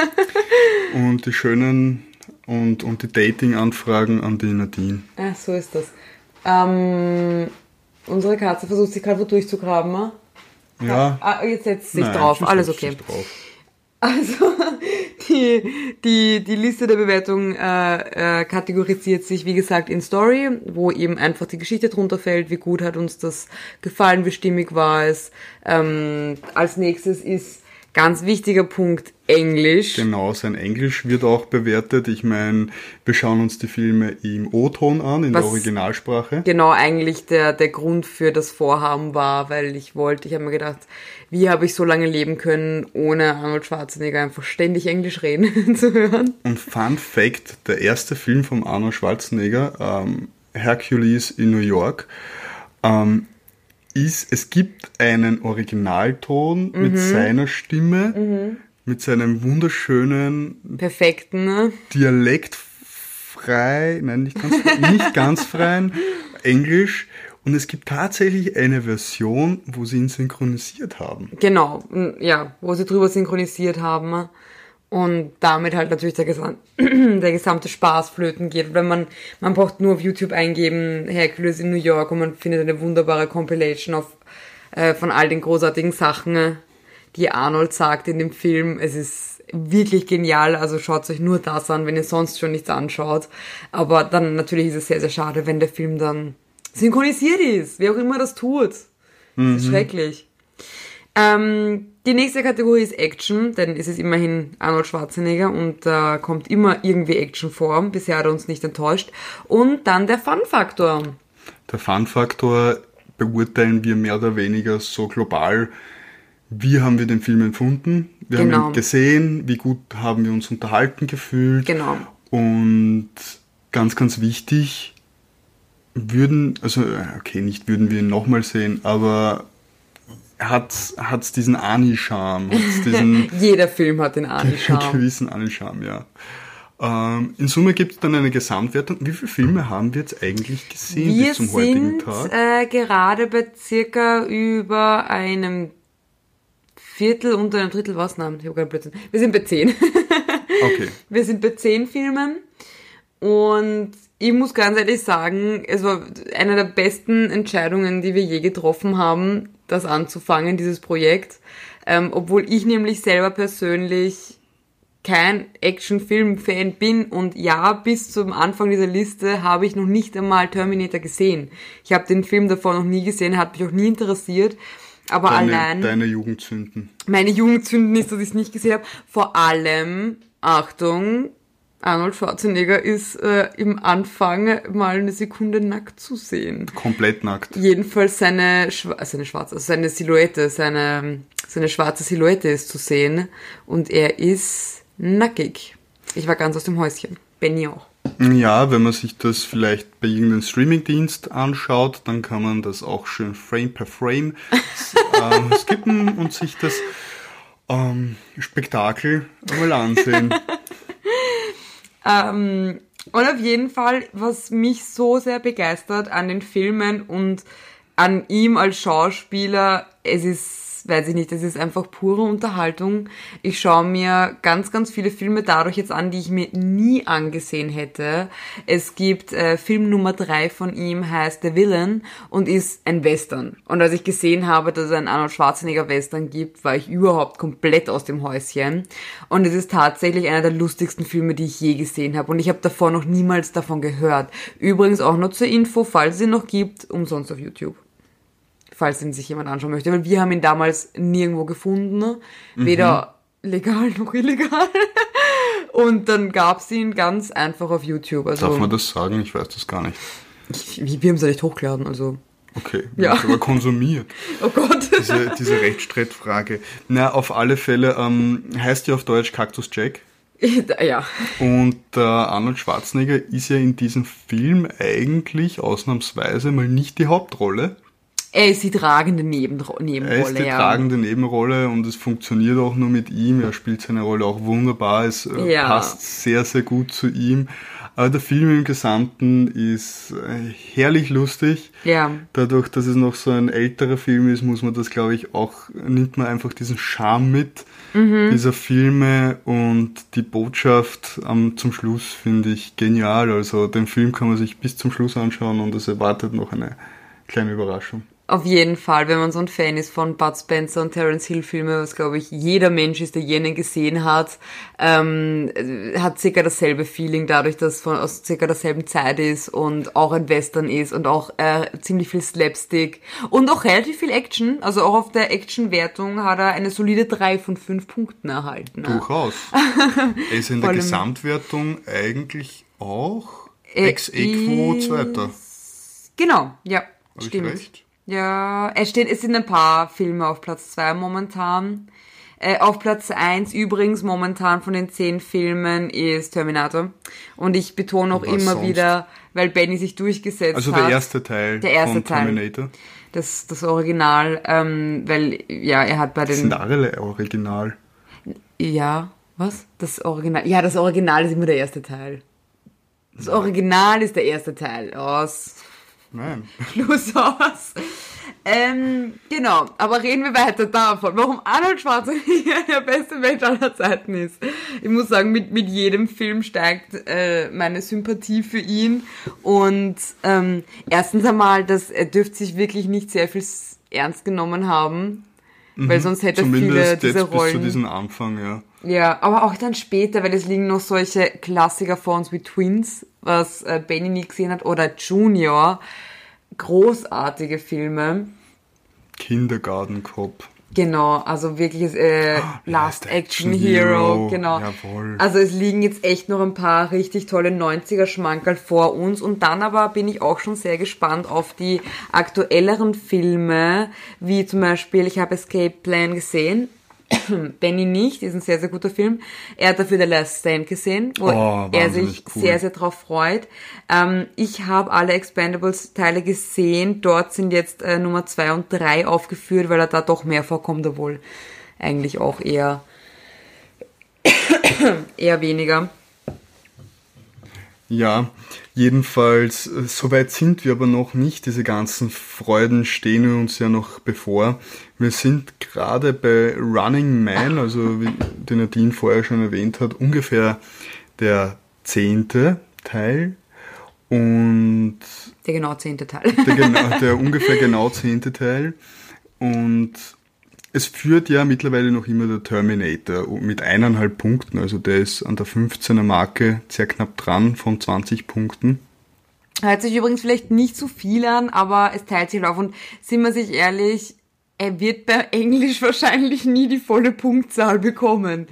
und die schönen und, und die Dating-Anfragen an die Nadine. Ah, so ist das. Ähm, unsere Katze versucht sich gerade wo durchzugraben. ne? Ja. Ah, jetzt setzt sie sich Nein, drauf, alles okay. sich Drauf. Also die, die, die Liste der Bewertung äh, äh, kategorisiert sich, wie gesagt, in Story, wo eben einfach die Geschichte drunter fällt, wie gut hat uns das gefallen, wie stimmig war es. Ähm, als nächstes ist ganz wichtiger Punkt Englisch. Genau, sein Englisch wird auch bewertet. Ich meine, wir schauen uns die Filme im O-Ton an, in Was- der Originalsprache. Genau, eigentlich der, der Grund für das Vorhaben war, weil ich wollte, ich habe mir gedacht, wie habe ich so lange leben können, ohne Arnold Schwarzenegger einfach ständig Englisch reden zu hören. Und Fun Fact, der erste Film von Arnold Schwarzenegger, ähm, Hercules in New York, ähm, ist, es gibt einen Originalton Mhm. mit seiner Stimme, mit seinem wunderschönen Perfekten, ne? dialektfrei, nein, nicht ganz, nicht ganz freien Englisch. Und es gibt tatsächlich eine Version, wo sie ihn synchronisiert haben. Genau, ja, wo sie drüber synchronisiert haben und damit halt natürlich der, gesam der gesamte Spaß flöten geht. Wenn man, man braucht nur auf YouTube eingeben, Hercules in New York und man findet eine wunderbare Compilation auf, äh, von all den großartigen Sachen, die Arnold sagt in dem Film. Es ist wirklich genial, also schaut euch nur das an, wenn ihr sonst schon nichts anschaut. Aber dann natürlich ist es sehr, sehr schade, wenn der Film dann synchronisiert ist, wer auch immer das tut. Das ist schrecklich. Ähm, die nächste Kategorie ist Action, denn es ist immerhin Arnold Schwarzenegger und da kommt immer irgendwie Action vor. Bisher hat er uns nicht enttäuscht. Und dann der Fun-Faktor. Der Fun-Faktor beurteilen wir mehr oder weniger so global. Wie haben wir den Film empfunden? Wir Genau. haben ihn gesehen, wie gut haben wir uns unterhalten gefühlt. Genau. Und ganz, ganz wichtig, würden, also äh, okay, nicht würden wir ihn nochmal sehen, aber hat hat's diesen Ani-Charme, Jeder Film hat den Ani-Charme. gewissen Ani-Charme, ja. Ähm, in Summe gibt es dann eine Gesamtwertung. Wie viele Filme haben wir jetzt eigentlich gesehen Wir bis zum heutigen sind Tag? äh, gerade bei circa über einem Viertel unter einem Drittel, was? Nein, ich habe keinen Blödsinn. Wir sind bei zehn. Okay. Wir sind bei zehn Filmen und ich muss ganz ehrlich sagen, es war eine der besten Entscheidungen, die wir je getroffen haben, das anzufangen, dieses Projekt. Ähm, obwohl ich nämlich selber persönlich kein Actionfilm-Fan bin und ja, bis zum Anfang dieser Liste habe ich noch nicht einmal Terminator gesehen. Ich habe den Film davor noch nie gesehen, hat mich auch nie interessiert. Aber Deine, allein deine Jugendzünden. meine Jugendzünden ist, dass ich es nicht gesehen habe. Vor allem, Achtung, Arnold Schwarzenegger ist äh, im Anfang mal eine Sekunde nackt zu sehen. Komplett nackt. Jedenfalls seine, Schwa- seine schwarze, also seine Silhouette, seine, seine schwarze Silhouette ist zu sehen und er ist nackig. Ich war ganz aus dem Häuschen. Benny auch. Ja, wenn man sich das vielleicht bei irgendeinem Streamingdienst anschaut, dann kann man das auch schön Frame per Frame äh, skippen und sich das ähm, Spektakel mal ansehen. Ähm, und auf jeden Fall, was mich so sehr begeistert an den Filmen und an ihm als Schauspieler, es ist weiß ich nicht, das ist einfach pure Unterhaltung. Ich schaue mir ganz, ganz viele Filme dadurch jetzt an, die ich mir nie angesehen hätte. Es gibt äh, Film Nummer drei von ihm, heißt The Villain und ist ein Western. Und als ich gesehen habe, dass es einen Arnold Schwarzenegger Western gibt, war ich überhaupt komplett aus dem Häuschen. Und es ist tatsächlich einer der lustigsten Filme, die ich je gesehen habe. Und ich habe davor noch niemals davon gehört. Übrigens auch nur zur Info, falls es ihn noch gibt, umsonst auf YouTube falls ihn sich jemand anschauen möchte. Weil wir haben ihn damals nirgendwo gefunden, weder mhm. legal noch illegal. Und dann gab's ihn ganz einfach auf YouTube. Also, Darf man das sagen? Ich weiß das gar nicht. Ich, wir haben es ja nicht hochgeladen, also. Okay, Ja. aber konsumiert. Oh Gott. Diese, diese Rechtsstreitfrage. Na, auf alle Fälle ähm, heißt ja auf Deutsch Cactus Jack. ja. Und äh, Arnold Schwarzenegger ist ja in diesem Film eigentlich ausnahmsweise mal nicht die Hauptrolle. Er ist die tragende Nebenro Er Nebenrolle, ist die ja. tragende Nebenrolle und es funktioniert auch nur mit ihm. Er spielt seine Rolle auch wunderbar. Es äh, Ja. passt sehr, sehr gut zu ihm. Aber der Film im Gesamten ist äh, herrlich lustig. Ja. Dadurch, dass es noch so ein älterer Film ist, muss man das, glaube ich, auch, nimmt man einfach diesen Charme mit Mhm. dieser Filme und die Botschaft am, zum Schluss finde ich genial. Also den Film kann man sich bis zum Schluss anschauen und es erwartet noch eine kleine Überraschung. Auf jeden Fall, wenn man so ein Fan ist von Bud Spencer und Terence Hill Filme, was glaube ich jeder Mensch ist, der jenen gesehen hat, ähm, äh, hat circa dasselbe Feeling dadurch, dass von aus circa derselben Zeit ist und auch ein Western ist und auch äh, ziemlich viel Slapstick und auch relativ viel Action. Also auch auf der Action-Wertung hat er eine solide 3 von 5 Punkten erhalten. Durchaus. er ist in der Gesamtwertung eigentlich auch ex equo Zweiter. Genau, ja, Hab ich stimmt. recht? Ja, es steht, es sind ein paar Filme auf Platz 2 momentan. Äh, auf Platz 1 übrigens momentan von den 10 Filmen ist Terminator. Und ich betone auch immer sonst? wieder, weil Benny sich durchgesetzt Also hat. der erste Teil Der erste von Teil. Terminator. Das, das Original, ähm, weil, ja, er hat bei Das sind den, alle original. ja, was? Das Original, ja, das Original ist immer der erste Teil. Das Original ist der erste Teil. Aus. Nein. Schluss aus. Ähm, genau, aber reden wir weiter davon, warum Arnold Schwarzenegger der beste Mensch aller Zeiten ist. Ich muss sagen, mit, mit jedem Film steigt äh, meine Sympathie für ihn. Und ähm, erstens einmal, dass er dürfte sich wirklich nicht sehr viel ernst genommen haben, weil sonst hätte er viele Mhm. Zumindest dieser jetzt bis zu Rollen. diesem Anfang, ja. Ja, aber auch dann später, weil es liegen noch solche Klassiker vor uns wie Twins, was äh, Benny nie gesehen hat, oder Junior. Großartige Filme. Kindergarten Cop. Genau, also wirkliches äh, Last Action Hero, genau. Jawohl. Also es liegen jetzt echt noch ein paar richtig tolle 90er Schmankerl vor uns und dann aber bin ich auch schon sehr gespannt auf die aktuelleren Filme, wie zum Beispiel, ich habe Escape Plan gesehen, Benny nicht, ist ein sehr, sehr guter Film. Er hat dafür The Last Stand gesehen, wo Oh, er sich cool. sehr, sehr drauf freut. Ähm, ich habe alle Expendables-Teile gesehen. Dort sind jetzt äh, Nummer zwei und drei aufgeführt, weil er da doch mehr vorkommt, obwohl eigentlich auch eher, eher weniger. Ja, jedenfalls, äh, soweit sind wir aber noch nicht. Diese ganzen Freuden stehen uns ja noch bevor. Wir sind gerade bei Running Man, also wie den Nadine vorher schon erwähnt hat, ungefähr der zehnte Teil. Und Der genau zehnte Teil. der, genau, der ungefähr genau zehnte Teil. Und es führt ja mittlerweile noch immer der Terminator mit eineinhalb Punkten. Also der ist an der 15er Marke sehr knapp dran von 20 Punkten. Hört sich übrigens vielleicht nicht so viel an, aber es teilt sich auf. Und sind wir sich ehrlich, er wird bei Englisch wahrscheinlich nie die volle Punktzahl bekommen.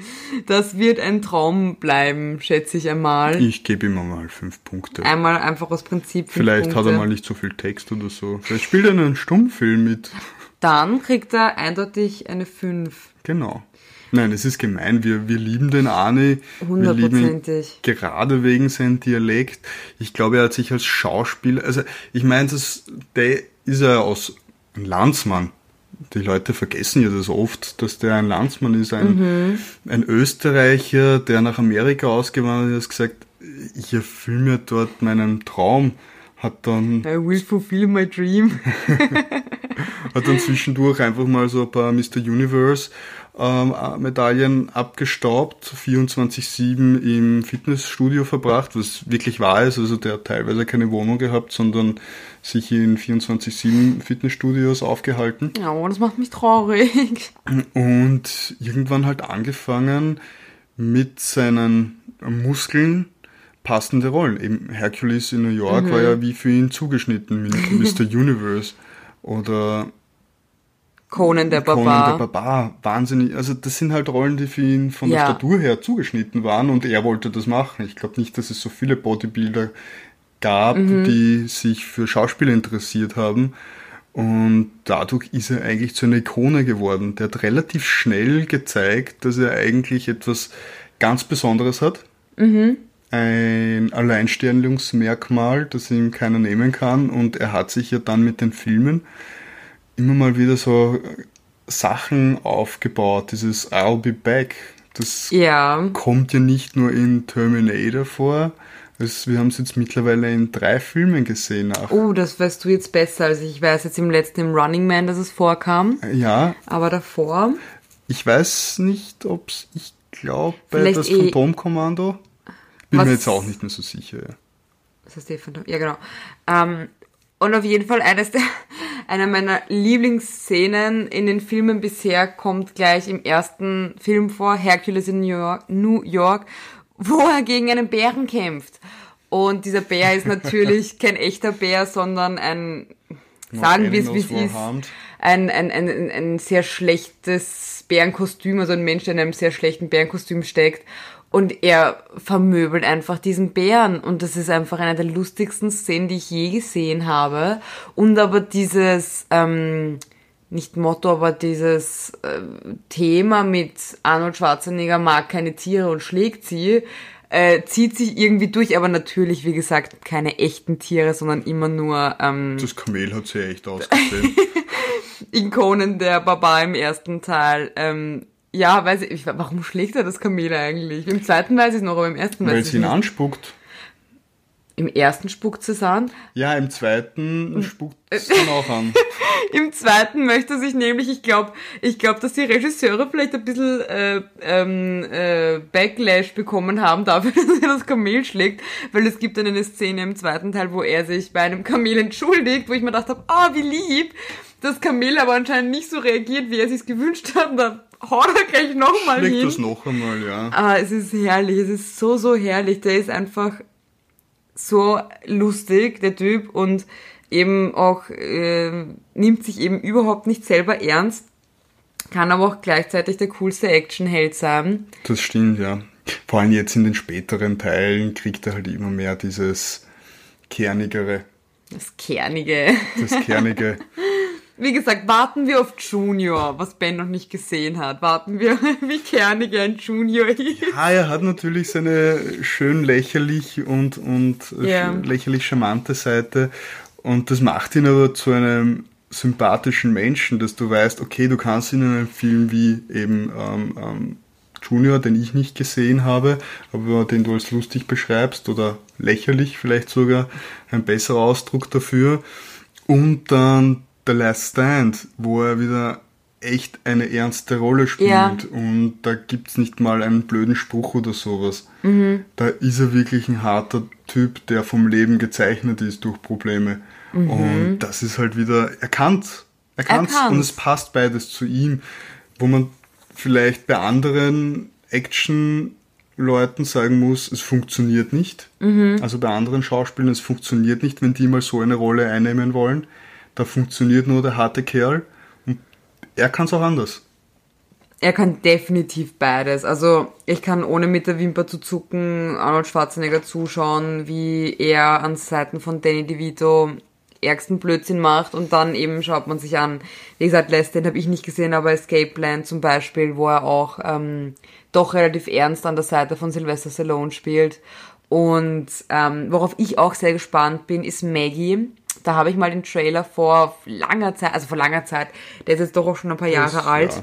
Das wird ein Traum bleiben, schätze ich einmal. Ich gebe ihm mal fünf Punkte. Einmal einfach aus Prinzip Vielleicht hat er Punkte. mal nicht so viel Text oder so. Vielleicht spielt er einen Stummfilm mit. Dann kriegt er eindeutig eine 5. Genau. Nein, es ist gemein. Wir, wir lieben den Arne. Hundertprozentig. gerade wegen seinem Dialekt. Ich glaube, er hat sich als Schauspieler, also ich meine, das, der ist ja aus ein Landsmann. Die Leute vergessen ja das oft, dass der ein Landsmann ist, ein, Mhm. ein Österreicher, der nach Amerika ausgewandert ist, gesagt, ich erfülle mir dort meinen Traum, hat dann I will fulfill my dream. Hat dann zwischendurch einfach mal so ein paar Mr. Universe ähm, Medaillen abgestaubt, 24-7 im Fitnessstudio verbracht, was wirklich wahr ist. Also der hat teilweise keine Wohnung gehabt, sondern sich in 24-7 Fitnessstudios aufgehalten. Ja, oh, das macht mich traurig. Und irgendwann halt angefangen mit seinen Muskeln passende Rollen. Eben Hercules in New York mhm. war ja wie für ihn zugeschnitten mit Mr. Universe. Oder Conan der Barbar. Conan der Barbar, wahnsinnig. Also das sind halt Rollen, die für ihn von ja. der Statur her zugeschnitten waren und er wollte das machen. Ich glaube nicht, dass es so viele Bodybuilder gab, mhm. die sich für Schauspiel interessiert haben. Und dadurch ist er eigentlich zu einer Ikone geworden. Der hat relativ schnell gezeigt, dass er eigentlich etwas ganz Besonderes hat. Mhm. Ein Alleinstellungsmerkmal, das ihm keiner nehmen kann. Und er hat sich ja dann mit den Filmen immer mal wieder so Sachen aufgebaut. Dieses I'll be back. Das ja. kommt ja nicht nur in Terminator vor. Das, wir haben es jetzt mittlerweile in drei Filmen gesehen. Nach. Oh, das weißt du jetzt besser. Also ich weiß jetzt im letzten im Running Man, dass es vorkam. Ja. Aber davor. Ich weiß nicht, ob es, ich glaube, das eh Phantomkommando. Bin mir jetzt auch nicht mehr so sicher. Ja. Was heißt Phantom? Ja, genau. Ähm, und auf jeden Fall eines der, einer meiner Lieblingsszenen in den Filmen bisher kommt gleich im ersten Film vor, Hercules in New York, New York wo er gegen einen Bären kämpft. Und dieser Bär ist natürlich kein echter Bär, sondern ein, sagen wir es wie es ist, ein, ein, ein, ein sehr schlechtes Bärenkostüm, also ein Mensch, der in einem sehr schlechten Bärenkostüm steckt und er vermöbelt einfach diesen Bären. Und das ist einfach eine der lustigsten Szenen, die ich je gesehen habe. Und aber dieses, ähm, nicht Motto, aber dieses äh, Thema mit Arnold Schwarzenegger mag keine Tiere und schlägt sie, äh, zieht sich irgendwie durch, aber natürlich, wie gesagt, keine echten Tiere, sondern immer nur. Ähm, das Kamel hat sehr echt ausgesehen. in Conan der Barbar im ersten Teil ähm, ja, weiß ich, warum schlägt er das Kamel eigentlich? Im zweiten weiß ich es noch, aber im ersten weiß ich nicht. Weil es ihn anspuckt. Im ersten spuckt es an? Ja, im zweiten spuckt es dann auch an. Im zweiten möchte sich nämlich, ich glaube, ich glaube, dass die Regisseure vielleicht ein bisschen äh, ähm, äh, Backlash bekommen haben dafür, dass er das Kamel schlägt, weil es gibt dann eine Szene im zweiten Teil, wo er sich bei einem Kamel entschuldigt, wo ich mir gedacht habe, ah, oh, wie lieb. Das Kamel aber anscheinend nicht so reagiert, wie er sich gewünscht hat. Und da haut er gleich nochmal hin. Schlägt das noch einmal, ja. Ah, es ist herrlich, es ist so, so herrlich. Der ist einfach so lustig, der Typ, und eben auch äh, nimmt sich eben überhaupt nicht selber ernst, kann aber auch gleichzeitig der coolste Actionheld sein. Das stimmt, ja. Vor allem jetzt in den späteren Teilen kriegt er halt immer mehr dieses kernigere. Das kernige. Das kernige. Wie gesagt, warten wir auf Junior, was Ben noch nicht gesehen hat. Warten wir, wie kernig ein Junior ist. Ja, er hat natürlich seine schön lächerlich und, und yeah. lächerlich charmante Seite. Und das macht ihn aber zu einem sympathischen Menschen, dass du weißt, okay, du kannst in einem Film wie eben ähm, ähm, Junior, den ich nicht gesehen habe, aber den du als lustig beschreibst oder lächerlich vielleicht sogar ein besserer Ausdruck dafür. Und dann The Last Stand, wo er wieder echt eine ernste Rolle spielt ja. und da gibt's nicht mal einen blöden Spruch oder sowas. Mhm. Da ist er wirklich ein harter Typ, der vom Leben gezeichnet ist durch Probleme. Mhm. Und das ist halt wieder erkannt. Erkannt. Und es passt beides zu ihm, wo man vielleicht bei anderen Action-Leuten sagen muss, es funktioniert nicht. Mhm. Also bei anderen Schauspielern, es funktioniert nicht, wenn die mal so eine Rolle einnehmen wollen da funktioniert nur der harte Kerl und er kann es auch anders. Er kann definitiv beides. Also ich kann ohne mit der Wimper zu zucken Arnold Schwarzenegger zuschauen, wie er an Seiten von Danny DeVito ärgsten Blödsinn macht und dann eben schaut man sich an, wie gesagt, Last den habe ich nicht gesehen, aber Escape Plan zum Beispiel, wo er auch ähm, doch relativ ernst an der Seite von Sylvester Stallone spielt. Und ähm, worauf ich auch sehr gespannt bin, ist Maggie da habe ich mal den Trailer vor langer Zeit, also vor langer Zeit, der ist jetzt doch auch schon ein paar Jahre das, alt. Ja.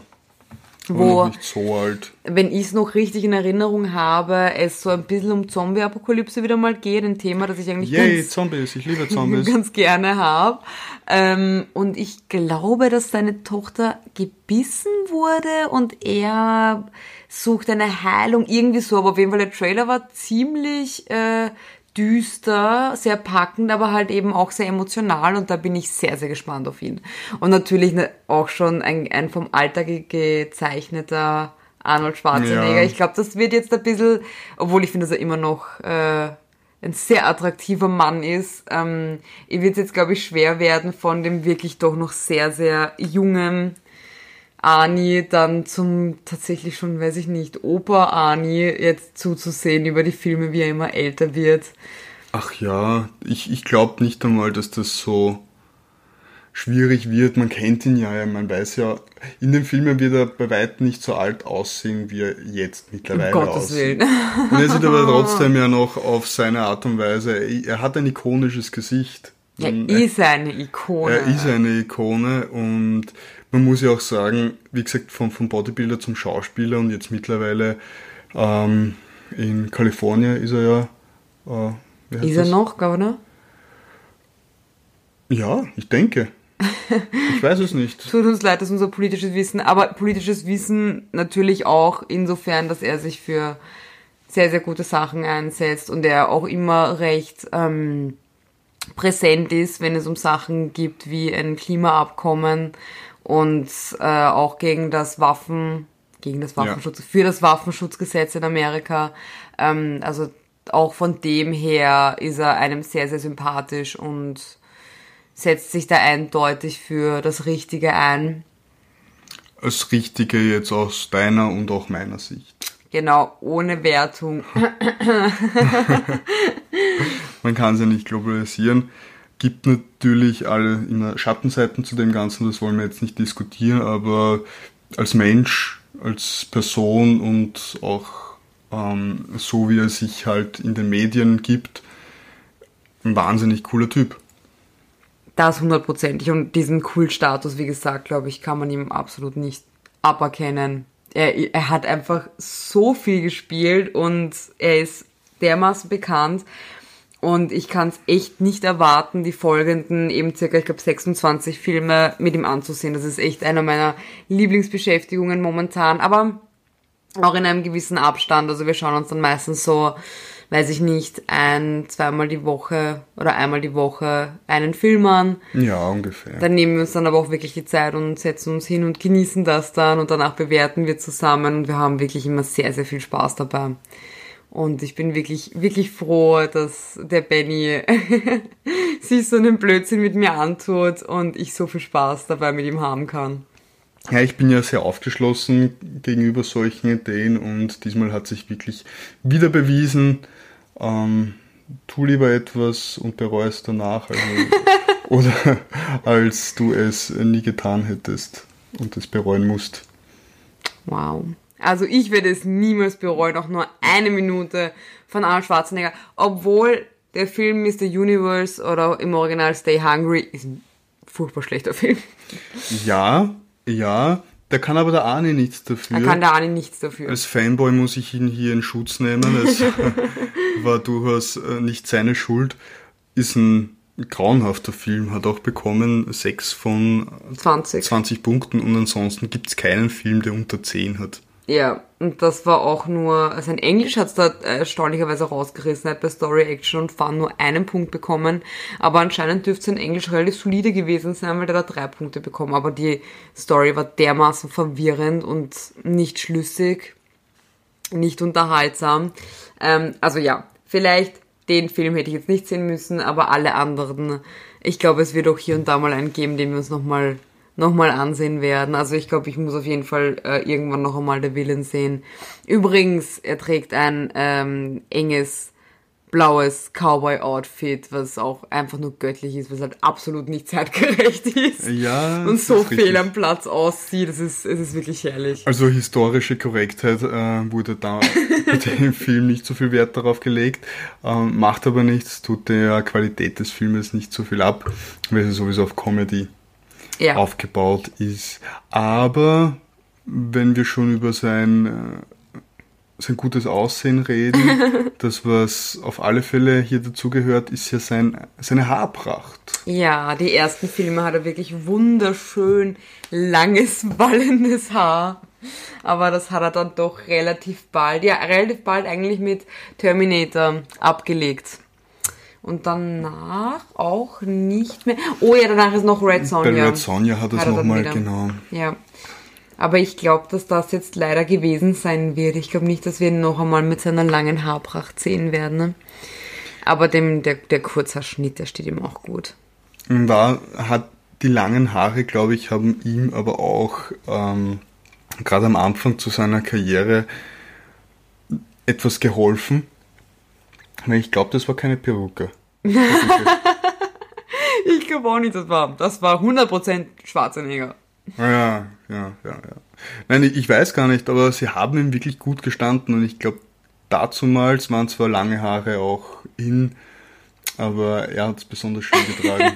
wo, nicht so alt. wenn ich es noch richtig in Erinnerung habe, es so ein bisschen um Zombie-Apokalypse wieder mal geht, ein Thema, das ich eigentlich Yay, ganz, Zombies, ich liebe Zombies. ganz gerne habe. Ähm, und ich glaube, dass seine Tochter gebissen wurde und er sucht eine Heilung, irgendwie so, aber auf jeden Fall der Trailer war ziemlich äh, düster, sehr packend, aber halt eben auch sehr emotional und da bin ich sehr, sehr gespannt auf ihn. Und natürlich ne, auch schon ein, ein vom Alter ge gezeichneter Arnold Schwarzenegger. Ja. Ich glaube, das wird jetzt ein bisschen, obwohl ich finde, dass er immer noch äh, ein sehr attraktiver Mann ist, ähm, wird es jetzt, glaube ich, schwer werden von dem wirklich doch noch sehr, sehr jungen Ani dann zum tatsächlich schon, weiß ich nicht, Opa Ani jetzt zuzusehen über die Filme, wie er immer älter wird. Ach ja, ich, ich glaube nicht einmal, dass das so schwierig wird. Man kennt ihn ja, man weiß ja, in den Filmen wird er bei weitem nicht so alt aussehen, wie er jetzt mittlerweile Um Gottes aussieht. Und er sieht aber trotzdem ja noch auf seine Art und Weise, er hat ein ikonisches Gesicht. Er ist eine Ikone. Er ist eine Ikone und man muss ja auch sagen, wie gesagt, vom, vom Bodybuilder zum Schauspieler und jetzt mittlerweile ähm, in Kalifornien ist er ja. Äh, Ist er das? noch, Governor? Ja, ich denke. Ich weiß es nicht. Tut uns leid, dass unser politisches Wissen, aber politisches Wissen natürlich auch insofern, dass er sich für sehr, sehr gute Sachen einsetzt und er auch immer recht ähm, präsent ist, wenn es um Sachen gibt wie ein Klimaabkommen und äh, auch gegen das Waffen, gegen das Waffenschutz, für das Waffenschutzgesetz in Amerika. Ähm, also auch von dem her ist er einem sehr, sehr sympathisch und setzt sich da eindeutig für das Richtige ein. Das Richtige jetzt aus deiner und auch meiner Sicht. Genau, ohne Wertung. Man kann es ja nicht globalisieren. Gibt natürlich alle immer Schattenseiten zu dem Ganzen, das wollen wir jetzt nicht diskutieren, aber als Mensch, als Person und auch ähm, so wie er sich halt in den Medien gibt, ein wahnsinnig cooler Typ. Das hundertprozentig. Und diesen Kultstatus, wie gesagt, glaube ich, kann man ihm absolut nicht aberkennen. Er, er hat einfach so viel gespielt und er ist dermaßen bekannt. Und ich kann es echt nicht erwarten, die folgenden eben circa, ich glaube, 26 Filme mit ihm anzusehen. Das ist echt einer meiner Lieblingsbeschäftigungen momentan. Aber auch in einem gewissen Abstand. Also wir schauen uns dann meistens so, weiß ich nicht, ein, zweimal die Woche oder einmal die Woche einen Film an. Ja, ungefähr. Dann nehmen wir uns dann aber auch wirklich die Zeit und setzen uns hin und genießen das dann und danach bewerten wir zusammen und wir haben wirklich immer sehr, sehr viel Spaß dabei. Und ich bin wirklich, wirklich froh, dass der Benny sich so einen Blödsinn mit mir antut und ich so viel Spaß dabei mit ihm haben kann. Ja, ich bin ja sehr aufgeschlossen gegenüber solchen Ideen und diesmal hat sich wirklich wieder bewiesen, ähm, tu lieber etwas und bereue es danach, also, oder als du es nie getan hättest und es bereuen musst. Wow. Also ich werde es niemals bereuen, auch nur eine Minute von Arnold Schwarzenegger, obwohl der Film Mr. Universe oder im Original Stay Hungry ist ein furchtbar schlechter Film. Ja, ja, da kann aber der Arne nichts dafür. Da kann der Arne nichts dafür. Als Fanboy muss ich ihn hier in Schutz nehmen. Es war durchaus äh, nicht seine Schuld. Ist ein grauenhafter Film, hat auch bekommen 6 von 20. 20 Punkten und ansonsten gibt es keinen Film, der unter 10 hat. Ja, und das war auch nur, also in Englisch hat's da erstaunlicherweise rausgerissen, er hat bei Story, Action und Fun nur einen Punkt bekommen, aber anscheinend dürfte es in Englisch relativ solide gewesen sein, weil der da drei Punkte bekommen, aber die Story war dermaßen verwirrend und nicht schlüssig, nicht unterhaltsam. Ähm, also ja, vielleicht den Film hätte ich jetzt nicht sehen müssen, aber alle anderen, ich glaube, es wird auch hier und da mal einen geben, den wir uns nochmal noch mal ansehen werden. Also ich glaube, ich muss auf jeden Fall äh, irgendwann noch einmal der Villain sehen. Übrigens, er trägt ein ähm, enges blaues Cowboy-Outfit, was auch einfach nur göttlich ist, was halt absolut nicht zeitgerecht ist. Ja, Und so richtig. fehl am Platz aussieht. Das ist, es ist wirklich herrlich. Also historische Korrektheit äh, wurde da bei dem Film nicht so viel Wert darauf gelegt, ähm, macht aber nichts, tut der Qualität des Filmes nicht so viel ab, weil er sowieso auf Comedy Ja. aufgebaut ist. Aber wenn wir schon über sein, äh, sein gutes Aussehen reden, das, was auf alle Fälle hier dazugehört, ist ja sein, seine Haarpracht. Ja, die ersten Filme hat er wirklich wunderschön langes, wallendes Haar. Aber das hat er dann doch relativ bald, ja, relativ bald eigentlich mit Terminator abgelegt. Und danach auch nicht mehr. Oh ja, danach ist noch Red Sonja. Bei Red Sonja hat es nochmal, genau. Ja. Aber ich glaube, dass das jetzt leider gewesen sein wird. Ich glaube nicht, dass wir ihn noch einmal mit seiner langen Haarpracht sehen werden. Ne? Aber dem, der, der Kurzhaarschnitt, der steht ihm auch gut. Und da hat die langen Haare, glaube ich, haben ihm aber auch ähm, gerade am Anfang zu seiner Karriere etwas geholfen. Ich glaube, das war keine Perücke. ich glaube auch nicht, das war. Das war 100% Schwarzenegger. Ja, ja, ja, ja. Nein, ich weiß gar nicht, aber sie haben ihm wirklich gut gestanden und ich glaube, dazumals waren zwar lange Haare auch in, aber er hat es besonders schön getragen.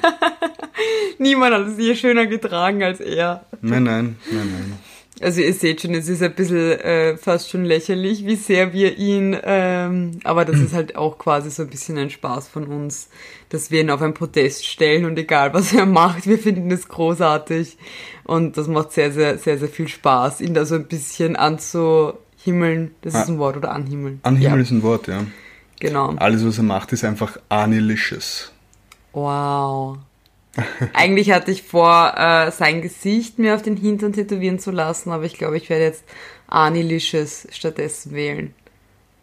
Niemand hat es je schöner getragen als er. Nein, nein, nein, nein. Also ihr seht schon, es ist ein bisschen äh, fast schon lächerlich, wie sehr wir ihn, ähm, aber das ist halt auch quasi so ein bisschen ein Spaß von uns, dass wir ihn auf ein Podest stellen und egal was er macht, wir finden es großartig und das macht sehr, sehr, sehr, sehr viel Spaß, ihn da so ein bisschen anzuhimmeln, das ist ein Wort, oder anhimmeln? Anhimmeln ja. ist ein Wort, ja. Genau. Alles, was er macht, ist einfach anilicious. Wow. Eigentlich hatte ich vor, äh, sein Gesicht mir auf den Hintern tätowieren zu lassen, aber ich glaube, ich werde jetzt Arnilicious stattdessen wählen.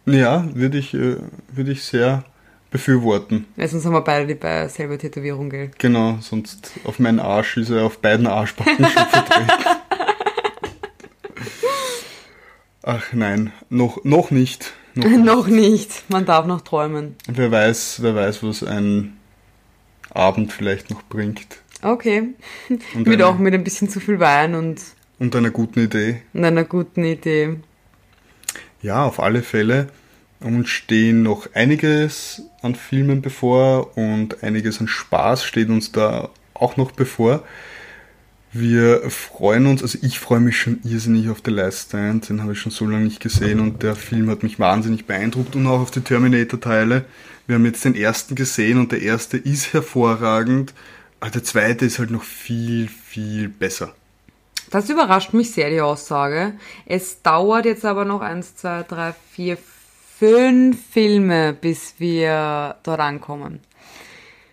Ja, würde ich, äh, würde ich sehr befürworten. Weil sonst haben wir beide die selbe Tätowierung, gell? Genau, sonst auf meinen Arsch ist er auf beiden Arschbacken schon vertreten. Ach nein, noch, noch nicht. Noch nicht. noch nicht. Man darf noch träumen. Wer weiß, wer weiß, was ein Abend vielleicht noch bringt. Okay. Und mit eine, auch mit ein bisschen zu viel Wein und. Und einer guten Idee. Und einer guten Idee. Ja, auf alle Fälle. Uns stehen noch einiges an Filmen bevor und einiges an Spaß steht uns da auch noch bevor. Wir freuen uns, also ich freue mich schon irrsinnig auf The Last Stand, den habe ich schon so lange nicht gesehen und der Film hat mich wahnsinnig beeindruckt und auch auf die Terminator-Teile. Wir haben jetzt den ersten gesehen und der erste ist hervorragend, aber der zweite ist halt noch viel, viel besser. Das überrascht mich sehr, die Aussage. Es dauert jetzt aber noch eins, zwei, drei, vier, fünf Filme, bis wir dort ankommen.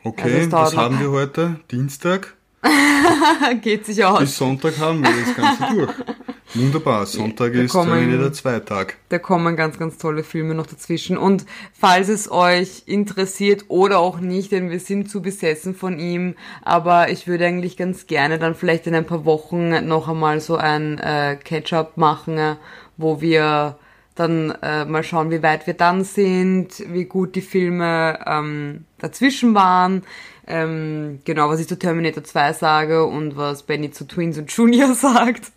Okay, also was haben wir heute? Dienstag? Geht sich aus. Bis Sonntag haben wir das Ganze durch. Wunderbar, Sonntag da ist kommen, der Zweitag. Da kommen ganz, ganz tolle Filme noch dazwischen. Und falls es euch interessiert oder auch nicht, denn wir sind zu besessen von ihm, aber ich würde eigentlich ganz gerne dann vielleicht in ein paar Wochen noch einmal so ein äh, Catch-up machen, wo wir dann äh, mal schauen, wie weit wir dann sind, wie gut die Filme ähm, dazwischen waren ähm, genau, was ich zu Terminator 2 sage und was Benny zu Twins und Junior sagt.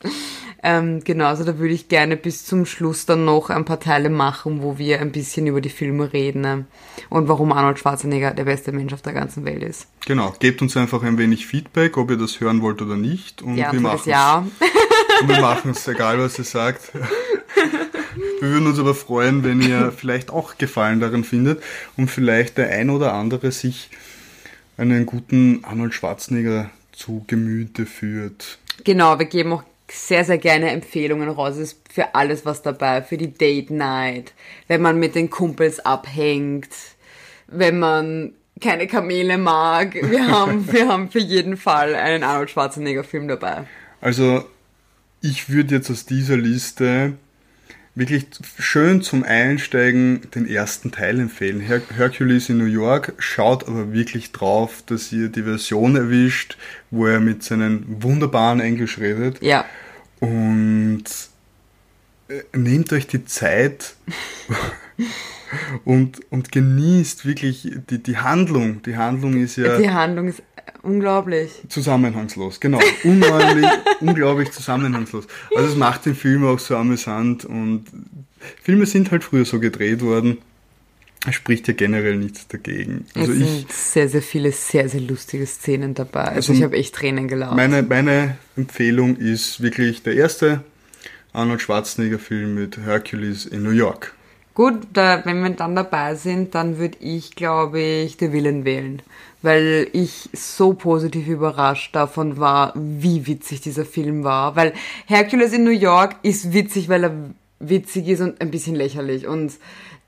Ähm, genau, also da würde ich gerne bis zum Schluss dann noch ein paar Teile machen, wo wir ein bisschen über die Filme reden ne? und warum Arnold Schwarzenegger der beste Mensch auf der ganzen Welt ist. Genau, gebt uns einfach ein wenig Feedback, ob ihr das hören wollt oder nicht. Und ja, wir machen es. Ja. Und wir machen es, egal was ihr sagt. Wir würden uns aber freuen, wenn ihr vielleicht auch Gefallen daran findet und vielleicht der ein oder andere sich einen guten Arnold Schwarzenegger zu Gemüte führt. Genau, wir geben auch sehr, sehr gerne Empfehlungen raus. Es ist für alles was dabei, für die Date Night, wenn man mit den Kumpels abhängt, wenn man keine Kamele mag. Wir haben, wir haben für jeden Fall einen Arnold Schwarzenegger Film dabei. Also, ich würde jetzt aus dieser Liste wirklich schön zum Einsteigen den ersten Teil empfehlen. Her Hercules in New York schaut aber wirklich drauf, dass ihr die Version erwischt, wo er mit seinem wunderbaren Englisch redet. Ja. Und äh, nehmt euch die Zeit und, und genießt wirklich die, die Handlung. Die Handlung ist ja. Die Handlung ist unglaublich. Zusammenhangslos, genau. Unglaublich, unglaublich zusammenhangslos. Also es macht den Film auch so amüsant und Filme sind halt früher so gedreht worden. Es spricht ja generell nichts dagegen. Also es sind ich, sehr, sehr viele sehr, sehr lustige Szenen dabei. Also, also ich habe echt Tränen gelacht. Meine, meine Empfehlung ist wirklich der erste Arnold Schwarzenegger-Film mit Hercules in New York. Gut, da, wenn wir dann dabei sind, dann würde ich, glaube ich, The Villain wählen. Weil ich so positiv überrascht davon war, wie witzig dieser Film war. Weil Hercules in New York ist witzig, weil er witzig ist und ein bisschen lächerlich. Und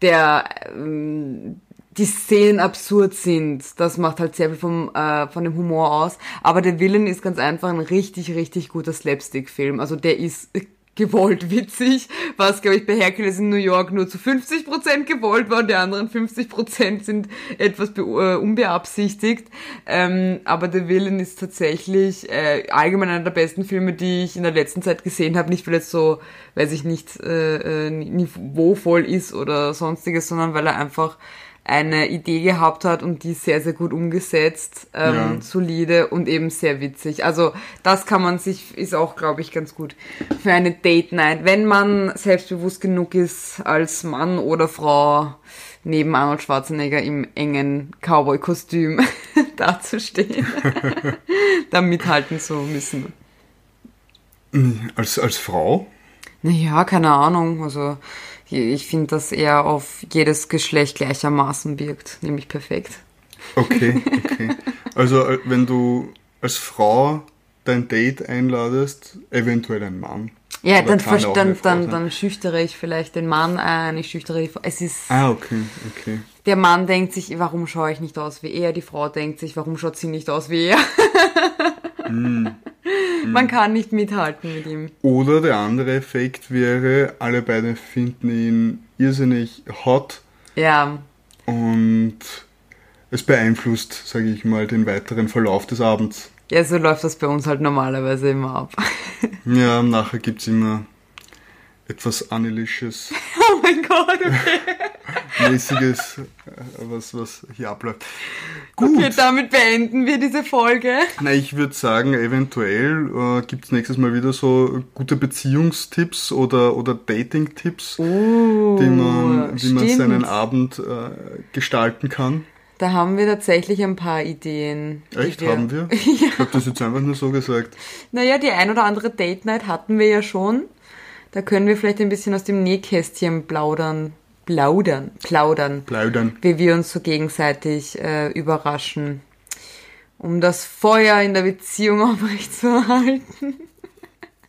der, ähm, die Szenen absurd sind. Das macht halt sehr viel vom, äh, von dem Humor aus. Aber der Villain ist ganz einfach ein richtig, richtig guter Slapstick-Film. Also der ist gewollt witzig, was, glaube ich, bei Hercules in New York nur zu 50% gewollt war und die anderen 50% sind etwas äh, unbeabsichtigt. Ähm, aber The Villain ist tatsächlich äh, allgemein einer der besten Filme, die ich in der letzten Zeit gesehen habe. Nicht, weil es so, weiß ich nicht, äh, äh, niveauvoll ist oder sonstiges, sondern weil er einfach eine Idee gehabt hat und die sehr, sehr gut umgesetzt, ähm, ja. solide und eben sehr witzig. Also das kann man sich, ist auch, glaube ich, ganz gut für eine Date Night, wenn man selbstbewusst genug ist, als Mann oder Frau neben Arnold Schwarzenegger im engen Cowboy-Kostüm dazustehen, da mithalten zu müssen. Als, als Frau? Naja, keine Ahnung, also ich finde, dass er auf jedes Geschlecht gleichermaßen wirkt, nämlich perfekt. Okay, okay. Also äh, wenn du als Frau dein Date einladest, eventuell ein Mann. Ja, dann, dann, dann, dann schüchtere ich vielleicht den Mann ein, ich schüchtere die Frau. Es ist. Ah, okay, okay. Der Mann denkt sich, warum schaue ich nicht aus wie er? Die Frau denkt sich, warum schaut sie nicht aus wie er? mm. Man kann nicht mithalten mit ihm. Oder der andere Effekt wäre, alle beide finden ihn irrsinnig hot. Ja. Und es beeinflusst, sage ich mal, den weiteren Verlauf des Abends. Ja, so läuft das bei uns halt normalerweise immer ab. ja, nachher gibt es immer etwas Anilisches. Oh mein Gott, okay. mäßiges, äh, was, was hier abläuft. Gut. Okay, damit beenden wir diese Folge. Na, ich würde sagen, eventuell äh, gibt es nächstes Mal wieder so gute Beziehungstipps oder, oder Dating-Tipps, oh, die man, wie man seinen Abend äh, gestalten kann. Da haben wir tatsächlich ein paar Ideen. Echt, wir... haben wir? ja. Ich habe das jetzt einfach nur so gesagt. Naja, die ein oder andere Date Night hatten wir ja schon. Da können wir vielleicht ein bisschen aus dem Nähkästchen plaudern. Plaudern, plaudern. Plaudern. Wie wir uns so gegenseitig äh, überraschen. Um das Feuer in der Beziehung aufrechtzuerhalten.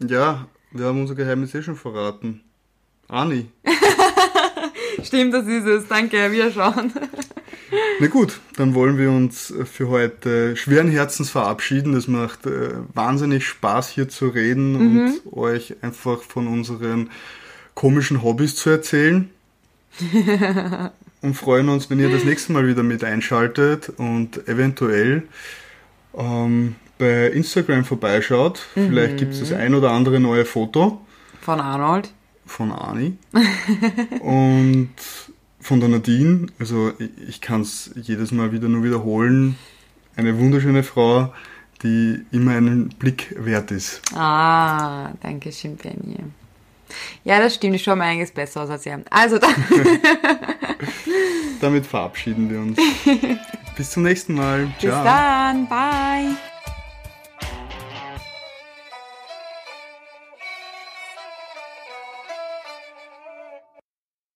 Ja, wir haben unser Geheimnis eh schon verraten. Ani. Stimmt, das ist es. Danke, wir schauen. Na gut, dann wollen wir uns für heute schweren Herzens verabschieden. Es macht äh, wahnsinnig Spaß hier zu reden mhm. und euch einfach von unseren komischen Hobbys zu erzählen. und freuen uns, wenn ihr das nächste Mal wieder mit einschaltet und eventuell ähm, bei Instagram vorbeischaut. Mhm. Vielleicht gibt es das ein oder andere neue Foto. Von Arnold. Von Ani. und von der Nadine, also ich kann es jedes Mal wieder nur wiederholen, eine wunderschöne Frau, die immer einen Blick wert ist. Ah, danke schön, Benny. Ja, das stimmt, ich schaue mir einiges besser aus als ihr. Also dann. Damit verabschieden wir uns. Bis zum nächsten Mal. Ciao. Bis dann. Bye.